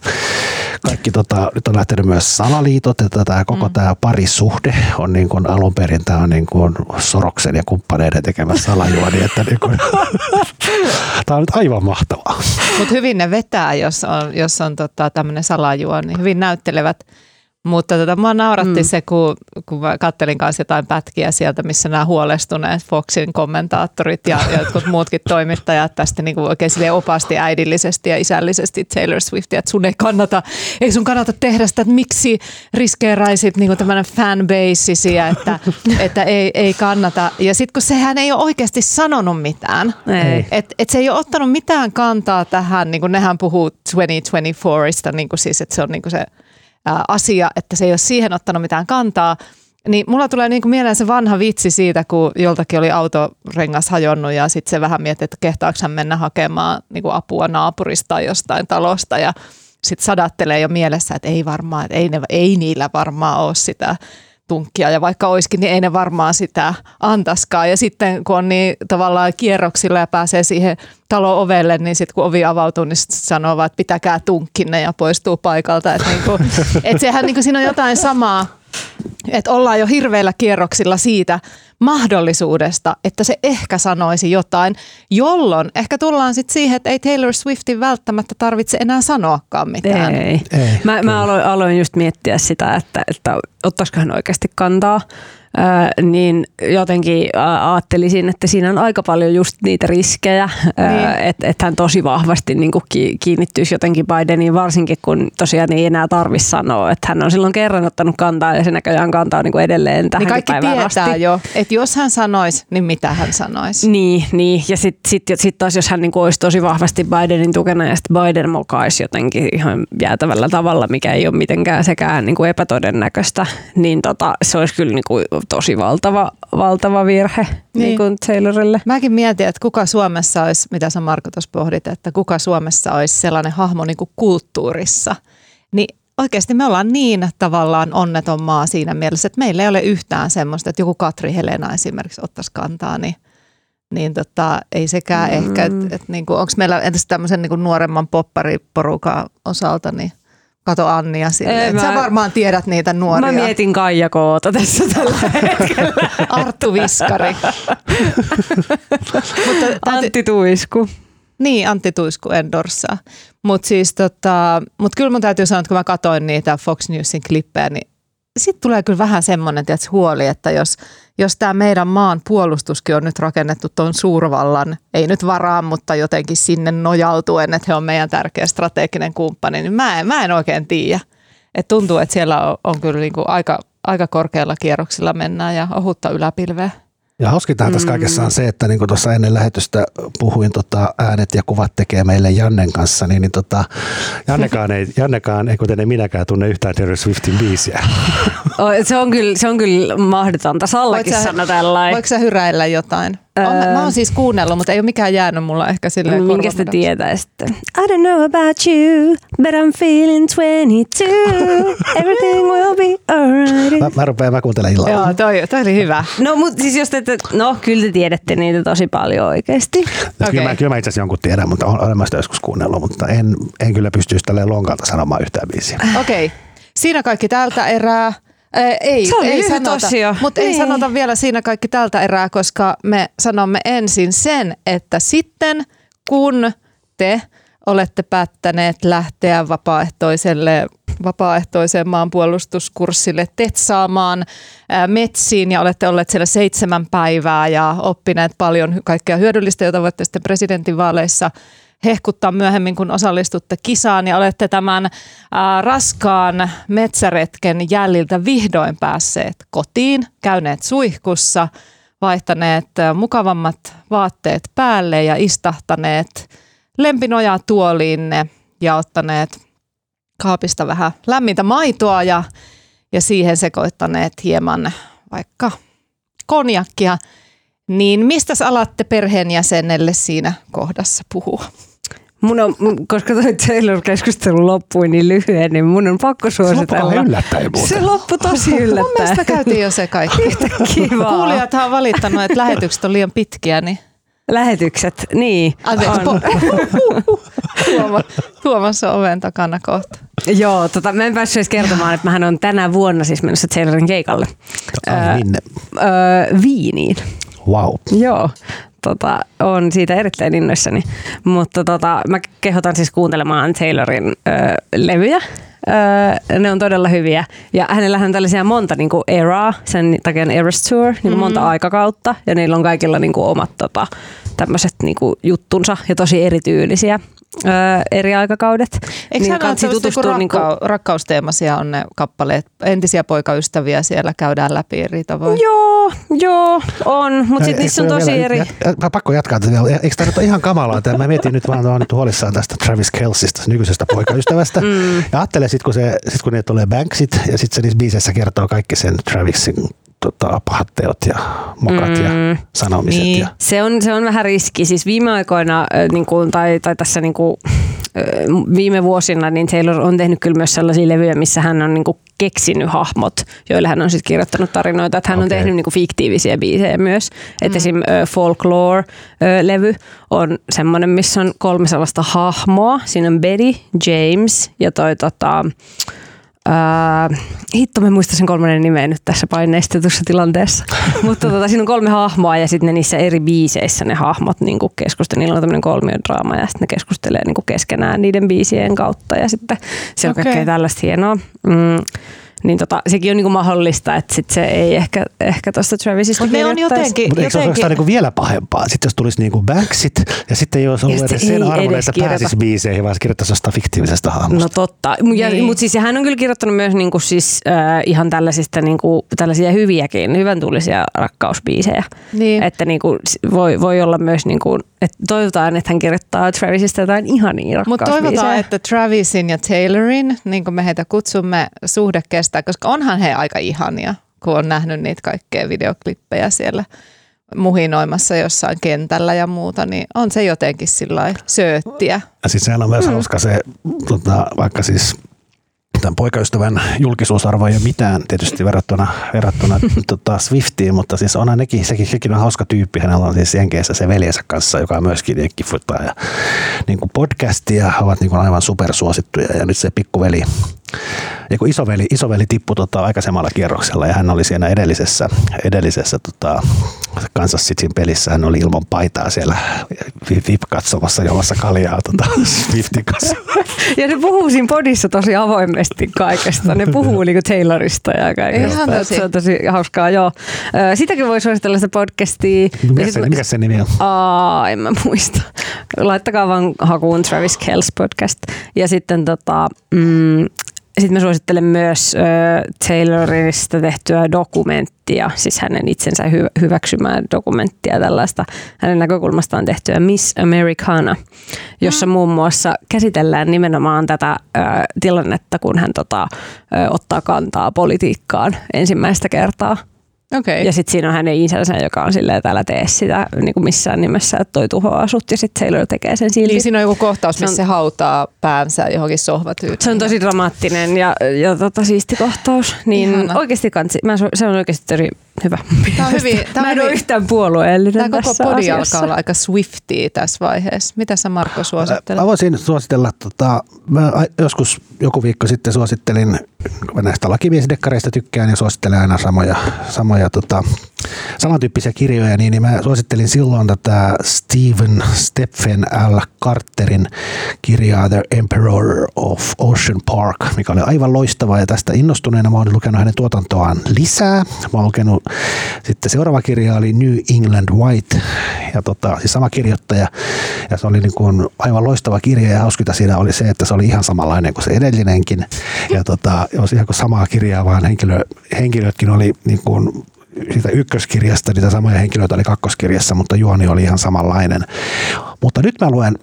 kaikki tota, nyt on lähtenyt myös salaliitot, että tämä koko mm. tämä parisuhde on niin kuin alun perin tämä on niin kuin Soroksen ja kumppaneiden tekemä salajuoni, että niin kuin, tämä on nyt aivan mahtavaa. Mutta hyvin ne vetää, jos on, jos on tota, tämmöinen salajuoni. Hyvin näyttelevät mutta tota, mua nauratti mm. se, kun, kun mä kattelin kanssa jotain pätkiä sieltä, missä nämä huolestuneet Foxin kommentaattorit ja jotkut muutkin toimittajat tästä niin kuin oikein sille opasti äidillisesti ja isällisesti Taylor Swiftia, että sun ei kannata, ei sun kannata tehdä sitä, että miksi riskeeraisit niin tämmöinen fanbaseisia, että, että ei, ei kannata. Ja sitten kun sehän ei ole oikeasti sanonut mitään, että et se ei ole ottanut mitään kantaa tähän, niin kuin nehän puhuu 2024ista, niin kuin siis, että se on niin kuin se asia, että se ei ole siihen ottanut mitään kantaa. Niin mulla tulee niin kuin mieleen se vanha vitsi siitä, kun joltakin oli autorengas hajonnut ja sitten se vähän mietti, että kehtaako hän mennä hakemaan niin kuin apua naapurista jostain talosta ja sitten sadattelee jo mielessä, että ei varmaan, että ei, ne, ei niillä varmaan ole sitä tunkkia ja vaikka olisikin, niin ei ne varmaan sitä antaskaan. Ja sitten kun on niin tavallaan kierroksilla ja pääsee siihen talo ovelle, niin sitten kun ovi avautuu, niin sanoo vaan, että pitäkää tunkkinne ja poistuu paikalta. Että niinku, et sehän niinku, siinä on jotain samaa, että ollaan jo hirveillä kierroksilla siitä mahdollisuudesta, että se ehkä sanoisi jotain, jolloin ehkä tullaan sitten siihen, että ei Taylor Swiftin välttämättä tarvitse enää sanoakaan mitään. Ei. ei mä, mä aloin, aloin just miettiä sitä, että, että ottaisiko hän oikeasti kantaa niin jotenkin ajattelisin, että siinä on aika paljon just niitä riskejä, niin. että et hän tosi vahvasti niin kuin kiinnittyisi jotenkin Bideniin, varsinkin kun tosiaan ei enää tarvitse sanoa, että hän on silloin kerran ottanut kantaa ja se näköjään kantaa niin kuin edelleen tähän niin kaikki tietää asti. jo, että jos hän sanoisi, niin mitä hän sanoisi. Niin, niin. ja sitten sit, sit taas jos hän niin kuin olisi tosi vahvasti Bidenin tukena ja sitten Biden mokaisi jotenkin ihan jäätävällä tavalla, mikä ei ole mitenkään sekään niin kuin epätodennäköistä, niin tota, se olisi kyllä niin kuin tosi valtava, valtava virhe niin. Niin kuin Taylorille. Mäkin mietin, että kuka Suomessa olisi, mitä sä Marko tuossa pohdit, että kuka Suomessa olisi sellainen hahmo niin kuin kulttuurissa. Niin oikeasti me ollaan niin tavallaan onneton maa siinä mielessä, että meillä ei ole yhtään semmoista, että joku Katri Helena esimerkiksi ottaisi kantaa, niin niin tota, ei sekään mm. ehkä, että et, niinku, onko meillä entäs tämmöisen niinku nuoremman poppariporukan osalta, niin – Kato Annia silleen. Mä, Sä varmaan tiedät niitä nuoria. Mä mietin Kaija Koota tässä tällä hetkellä. Arttu Viskari. Mutta Antti Tuisku. Niin, Antti Tuisku endorsaa. Mutta siis tota, mut kyllä mun täytyy sanoa, että kun mä katsoin niitä Fox Newsin klippejä, niin sitten tulee kyllä vähän semmoinen tietysti, huoli, että jos, jos tämä meidän maan puolustuskin on nyt rakennettu tuon suurvallan, ei nyt varaa, mutta jotenkin sinne nojautuen, että he on meidän tärkeä strateginen kumppani, niin mä en, mä en oikein tiedä. Et tuntuu, että siellä on, on kyllä niinku aika, aika korkealla kierroksilla mennään ja ohutta yläpilveä. Ja hauskintahan tässä kaikessa on se, että niin kuin tuossa ennen lähetystä puhuin tota, äänet ja kuvat tekee meille Jannen kanssa, niin, niin tota, Jannekaan, ei, Jannekaan, ei kuten ei minäkään tunne yhtään Taylor Swiftin biisiä. se, on kyllä, se on kyllä mahdotonta. Sallakin sanoi tällainen. Voiko sä hyräillä jotain? On, mä oon siis kuunnellut, mutta ei ole mikään jäänyt mulla ehkä silleen Minkä sitä tietäisitte? I don't know about you, but I'm feeling 22. Everything will be alright. Mä, mä rupean, mä kuuntelen illalla. Joo, toi, toi oli hyvä. No, mutta siis jos te, no kyllä te tiedätte niitä tosi paljon oikeasti. No, okay. kyllä, mä, kyllä mä itse asiassa jonkun tiedän, mutta olen mä sitä joskus kuunnellut, mutta en, en kyllä pystyisi tälleen lonkalta sanomaan yhtään biisiä. Okei. Okay. Siinä kaikki tältä erää. Ää, ei, se oli ei sanota, mutta niin. ei sanota vielä siinä kaikki tältä erää, koska me sanomme ensin sen, että sitten kun te olette päättäneet lähteä vapaaehtoiselle vapaaehtoiseen maanpuolustuskurssille tetsaamaan metsiin ja olette olleet siellä seitsemän päivää ja oppineet paljon kaikkea hyödyllistä, jota voitte sitten presidentinvaaleissa hehkuttaa myöhemmin, kun osallistutte kisaan ja olette tämän ää, raskaan metsäretken jäljiltä vihdoin päässeet kotiin, käyneet suihkussa, vaihtaneet mukavammat vaatteet päälle ja istahtaneet lempinojaa tuoliinne ja ottaneet kaapista vähän lämmintä maitoa ja, ja siihen sekoittaneet hieman vaikka konjakkia, niin mistä alatte perheenjäsenelle siinä kohdassa puhua? Mun on, koska toi Taylor-keskustelu loppui niin lyhyen, niin mun on pakko suositella. Se yllättäen Se loppui tosi yllättäen. mun mielestä käytiin jo se kaikki. Kivaa. Kuulijathan on valittanut, että lähetykset on liian pitkiä, niin Lähetykset, niin. Anteeksi, Tuomas on oven takana kohta. Joo, tota, mä en päässyt edes kertomaan, että mähän on tänä vuonna siis menossa Taylorin keikalle. Öö, minne? Öö, Viiniin. Wow. Joo, tota, on siitä erittäin innoissani. Mutta tota, mä kehotan siis kuuntelemaan Taylorin öö, levyjä. Öö, ne on todella hyviä. Ja hänellä on tällaisia monta niin kuin eraa, sen takia on Eras Tour, niin mm-hmm. monta aikakautta. Ja niillä on kaikilla niin kuin omat tota, tämmöiset niin kuin juttunsa ja tosi erityylisiä öö, eri aikakaudet. Eikö niin hän tutustua niin kuin... rakkausteemaisia on ne kappaleet? Entisiä poikaystäviä siellä käydään läpi eri tavoin. Joo, joo, on. Mutta sitten niissä on tosi vielä, eri... Mä pakko jatkaa tätä vielä. Eikö tämä nyt ole ihan kamalaa? Että mä mietin nyt vaan, nyt huolissaan tästä Travis Kelsista, nykyisestä poikaystävästä. mm. Ja ajattelen sitten, kun, se, sit kun ne tulee Banksit ja sitten se niissä biiseissä kertoo kaikki sen Travisin tota, pahat teot ja mokat mm, ja sanomiset. Niin. Ja. Se, on, se on vähän riski. Siis viime aikoina niin kuin, tai, tai tässä niin kuin, viime vuosina niin Taylor on tehnyt kyllä myös sellaisia levyjä, missä hän on niin kuin keksinyt hahmot, joille hän on sitten kirjoittanut tarinoita. Että hän okay. on tehnyt niin kuin fiktiivisiä biisejä myös. Mm. Että esim. Folklore-levy on semmoinen, missä on kolme sellaista hahmoa. Siinä on Betty, James ja toi tota, Uh, hitto, mä muistan sen kolmannen nimen nyt tässä paineistetussa tilanteessa. Mutta tota, siinä on kolme hahmoa ja sitten niissä eri biiseissä ne hahmot niin keskustelevat. Niillä on tämmöinen kolmiodraama ja sitten ne keskustelee niin keskenään niiden biisien kautta. Ja sitten se on okay. kaikkea tällaista hienoa. Mm, niin tota, sekin on niinku mahdollista, että sit se ei ehkä, ehkä tuosta Travisista Mutta ne on jotenkin, Mutta eikö se olisi jotenkin oikeastaan niin vielä pahempaa? Sitten jos tulisi niin kuin Banksit ja sitten ei olisi ollut edes sen edes että kirjoita. pääsisi biiseihin, vaan se kirjoittaisi jostain fiktiivisestä hahmosta. No totta, ja, Niin. mutta siis ja hän on kyllä kirjoittanut myös niinku siis, äh, ihan tällaisista niinku, tällaisia hyviäkin, hyvän tuulisia rakkausbiisejä. Niin. Että niinku, voi, voi olla myös, niinku, että toivotaan, että hän kirjoittaa Travisista jotain ihania Mutta rakkausbiisejä. toivotaan, että Travisin ja Taylorin, niin kuin me heitä kutsumme, suhde kestää, koska onhan he aika ihania, kun on nähnyt niitä kaikkea videoklippejä siellä muhinoimassa jossain kentällä ja muuta, niin on se jotenkin sillä sööttiä. Ja siis sehän on myös mm. hauska se, tota, vaikka siis tämän poikaystävän julkisuusarvo ei ole mitään tietysti verrattuna, verrattuna tota Swiftiin, mutta siis onhan nekin, sekin, sekin on hauska tyyppi. Hänellä on siis Jenkeissä se veljensä kanssa, joka on myöskin jenkkifuttaa ja niin kuin podcastia ovat niin kuin aivan supersuosittuja ja nyt se pikkuveli ja kun isoveli, isoveli tippui tota aikaisemmalla kierroksella ja hän oli siinä edellisessä, edellisessä tota, Kansas Cityn pelissä, hän oli ilman paitaa siellä VIP katsomassa juomassa kaljaa tota, Swiftin kanssa. Ja ne puhuu siinä podissa tosi avoimesti kaikesta. Ne puhuu niinku Taylorista ja kaikesta. Ihan tosi. Se on tosi hauskaa, joo. Sitäkin voi suositella sitä podcastia. Mikä se, mikä se nimi on? Aa, en mä muista. Laittakaa vaan hakuun Travis Kells podcast. Ja sitten tota, mm, sitten mä suosittelen myös äh, Taylorista tehtyä dokumenttia, siis hänen itsensä hy- hyväksymää dokumenttia tällaista hänen näkökulmastaan tehtyä Miss Americana, jossa muun muassa käsitellään nimenomaan tätä äh, tilannetta, kun hän tota, äh, ottaa kantaa politiikkaan ensimmäistä kertaa. Okei. Ja sitten siinä on hänen isänsä, joka on silleen, että älä tee sitä niin kuin missään nimessä, että toi tuhoaa sut. Ja sitten Taylor tekee sen silti. Niin siinä on joku kohtaus, Se on- missä se hautaa päänsä johonkin sohvatyyteen. Se on tosi dramaattinen ja, ja tota, siisti kohtaus. Niin Ihana. oikeasti kansi, mä, se on oikeasti tosi hyvä. Tää on hyvin- tää on mä en ole hyvin- yhtään puolueellinen Tämä koko podi asiassa. alkaa olla aika swiftia tässä vaiheessa. Mitä sä Marko suosittelet? Mä voisin suositella, tota, mä joskus joku viikko sitten suosittelin, kun mä näistä lakimiesdekkareista tykkään ja suosittelen aina samoja, samoja tota, samantyyppisiä kirjoja, niin, niin mä suosittelin silloin tätä Stephen Stephen L. Carterin kirjaa The Emperor of Ocean Park, mikä oli aivan loistava ja tästä innostuneena mä oon lukenut hänen tuotantoaan lisää. Mä oon lukenut sitten seuraava kirja oli New England White ja tota, siis sama kirjoittaja ja se oli niin kuin aivan loistava kirja ja hauskinta siinä oli se, että se oli ihan samanlainen kuin se edellinenkin ja tota, jos ihan kuin samaa kirjaa, vaan henkilö, henkilötkin oli niin kuin siitä ykköskirjasta, niitä samoja henkilöitä oli kakkoskirjassa, mutta juoni oli ihan samanlainen. Mutta nyt mä luen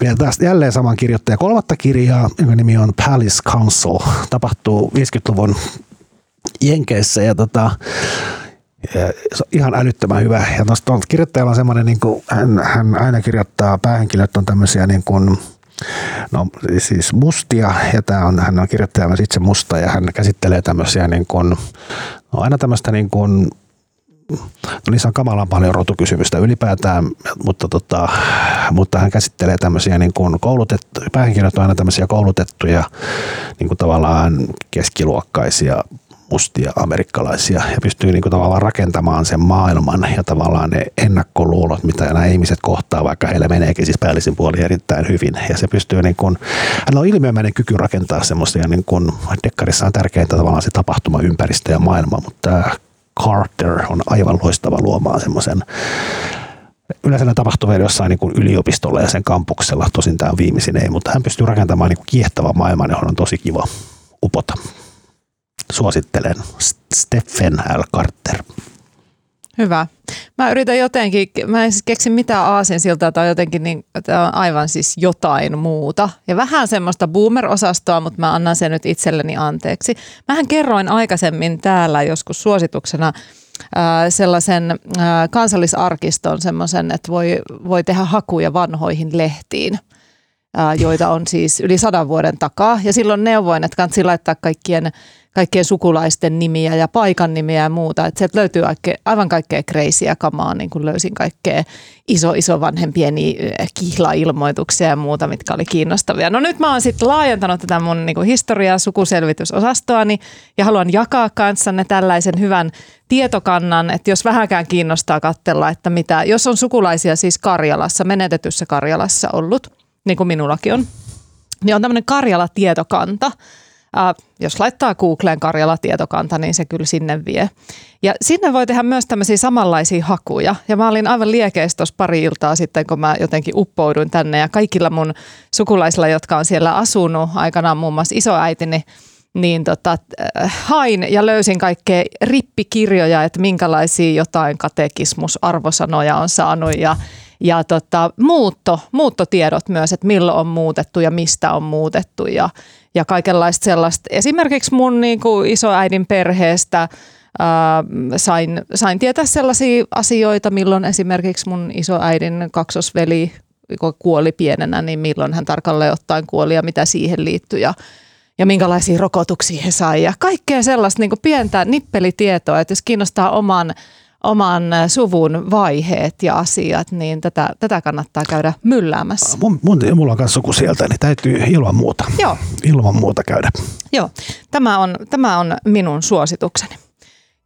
vielä tästä jälleen saman kirjoittajan kolmatta kirjaa, jonka nimi on Palace Council. Tapahtuu 50-luvun Jenkeissä ja tota, ja se on ihan älyttömän hyvä. Ja tuosta kirjoittajalla on semmoinen, niin kuin, hän, hän aina kirjoittaa, päähenkilöt on tämmöisiä niin kuin, no siis mustia, ja tämä on, hän on kirjoittaja myös itse musta, ja hän käsittelee tämmöisiä niin kuin, no aina tämmöistä niin kuin, No niissä on kamalan paljon rotukysymystä ylipäätään, mutta, tota, mutta hän käsittelee tämmöisiä niin kuin koulutettu, päähenkilöt on aina tämmöisiä koulutettuja niin kuin tavallaan keskiluokkaisia mustia amerikkalaisia ja pystyy niin kuin tavallaan rakentamaan sen maailman ja tavallaan ne ennakkoluulot, mitä nämä ihmiset kohtaa, vaikka heillä meneekin siis päällisin puoli erittäin hyvin. Ja se pystyy, niin kuin, hänellä on ilmiömäinen kyky rakentaa semmoisia, niin kuin Dekkarissa on tärkeintä tavallaan se tapahtumaympäristö ja maailma, mutta tämä Carter on aivan loistava luomaan semmoisen Yleensä ne tapahtuu vielä jossain niin kuin yliopistolla ja sen kampuksella, tosin tämä on viimeisin ei, mutta hän pystyy rakentamaan niin kuin kiehtovan maailman, johon on tosi kiva upota. Suosittelen Stephen L. Carter. Hyvä. Mä yritän jotenkin, mä en siis keksi mitään aasinsiltaa tai jotenkin, niin tämä on aivan siis jotain muuta. Ja vähän semmoista boomer-osastoa, mutta mä annan sen nyt itselleni anteeksi. Mähän kerroin aikaisemmin täällä joskus suosituksena sellaisen kansallisarkiston semmoisen, että voi, voi tehdä hakuja vanhoihin lehtiin joita on siis yli sadan vuoden takaa. Ja silloin neuvoin, että kannattaa laittaa kaikkien, kaikkien sukulaisten nimiä ja paikan nimiä ja muuta. Että sieltä löytyy aivan kaikkea kreisiä kamaa, niin kuin löysin kaikkea iso, iso vanhempien kihlailmoituksia ja muuta, mitkä oli kiinnostavia. No nyt mä oon sitten laajentanut tätä mun niin historiaa sukuselvitysosastoani ja haluan jakaa kanssanne tällaisen hyvän tietokannan, että jos vähänkään kiinnostaa katsella, että mitä, jos on sukulaisia siis Karjalassa, menetetyssä Karjalassa ollut, niin kuin minullakin on, niin on tämmöinen Karjala-tietokanta, Äh, jos laittaa Googleen Karjala-tietokanta, niin se kyllä sinne vie. Ja sinne voi tehdä myös tämmöisiä samanlaisia hakuja. Ja mä olin aivan liekeistä tuossa pari iltaa sitten, kun mä jotenkin uppouduin tänne. Ja kaikilla mun sukulaisilla, jotka on siellä asunut, aikanaan muun muassa isoäitini, niin tota, äh, hain ja löysin kaikkea rippikirjoja, että minkälaisia jotain katekismusarvosanoja on saanut ja ja tota, muutto, muuttotiedot myös, että milloin on muutettu ja mistä on muutettu ja, ja kaikenlaista sellaista. Esimerkiksi mun niin kuin isoäidin perheestä ää, sain, sain tietää sellaisia asioita, milloin esimerkiksi mun isoäidin kaksosveli kuoli pienenä, niin milloin hän tarkalleen ottaen kuoli ja mitä siihen liittyi ja, ja minkälaisia rokotuksia he sai ja kaikkea sellaista niin kuin pientä nippelitietoa, että jos kiinnostaa oman oman äh, suvun vaiheet ja asiat, niin tätä, tätä kannattaa käydä mylläämässä. Mun, mun, mulla on myös suku sieltä, niin täytyy ilman muuta, Joo. ilman muuta käydä. Joo, tämä on, tämä on minun suositukseni.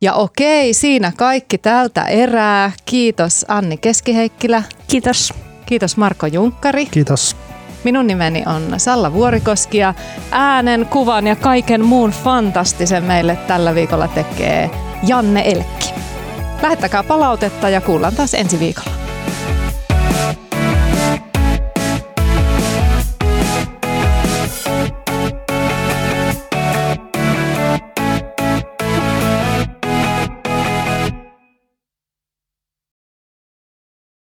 Ja okei, siinä kaikki tältä erää. Kiitos Anni Keskiheikkilä. Kiitos. Kiitos Marko Junkkari. Kiitos. Minun nimeni on Salla Vuorikoski ja äänen, kuvan ja kaiken muun fantastisen meille tällä viikolla tekee Janne Elkki. Lähettäkää palautetta ja kuullaan taas ensi viikolla.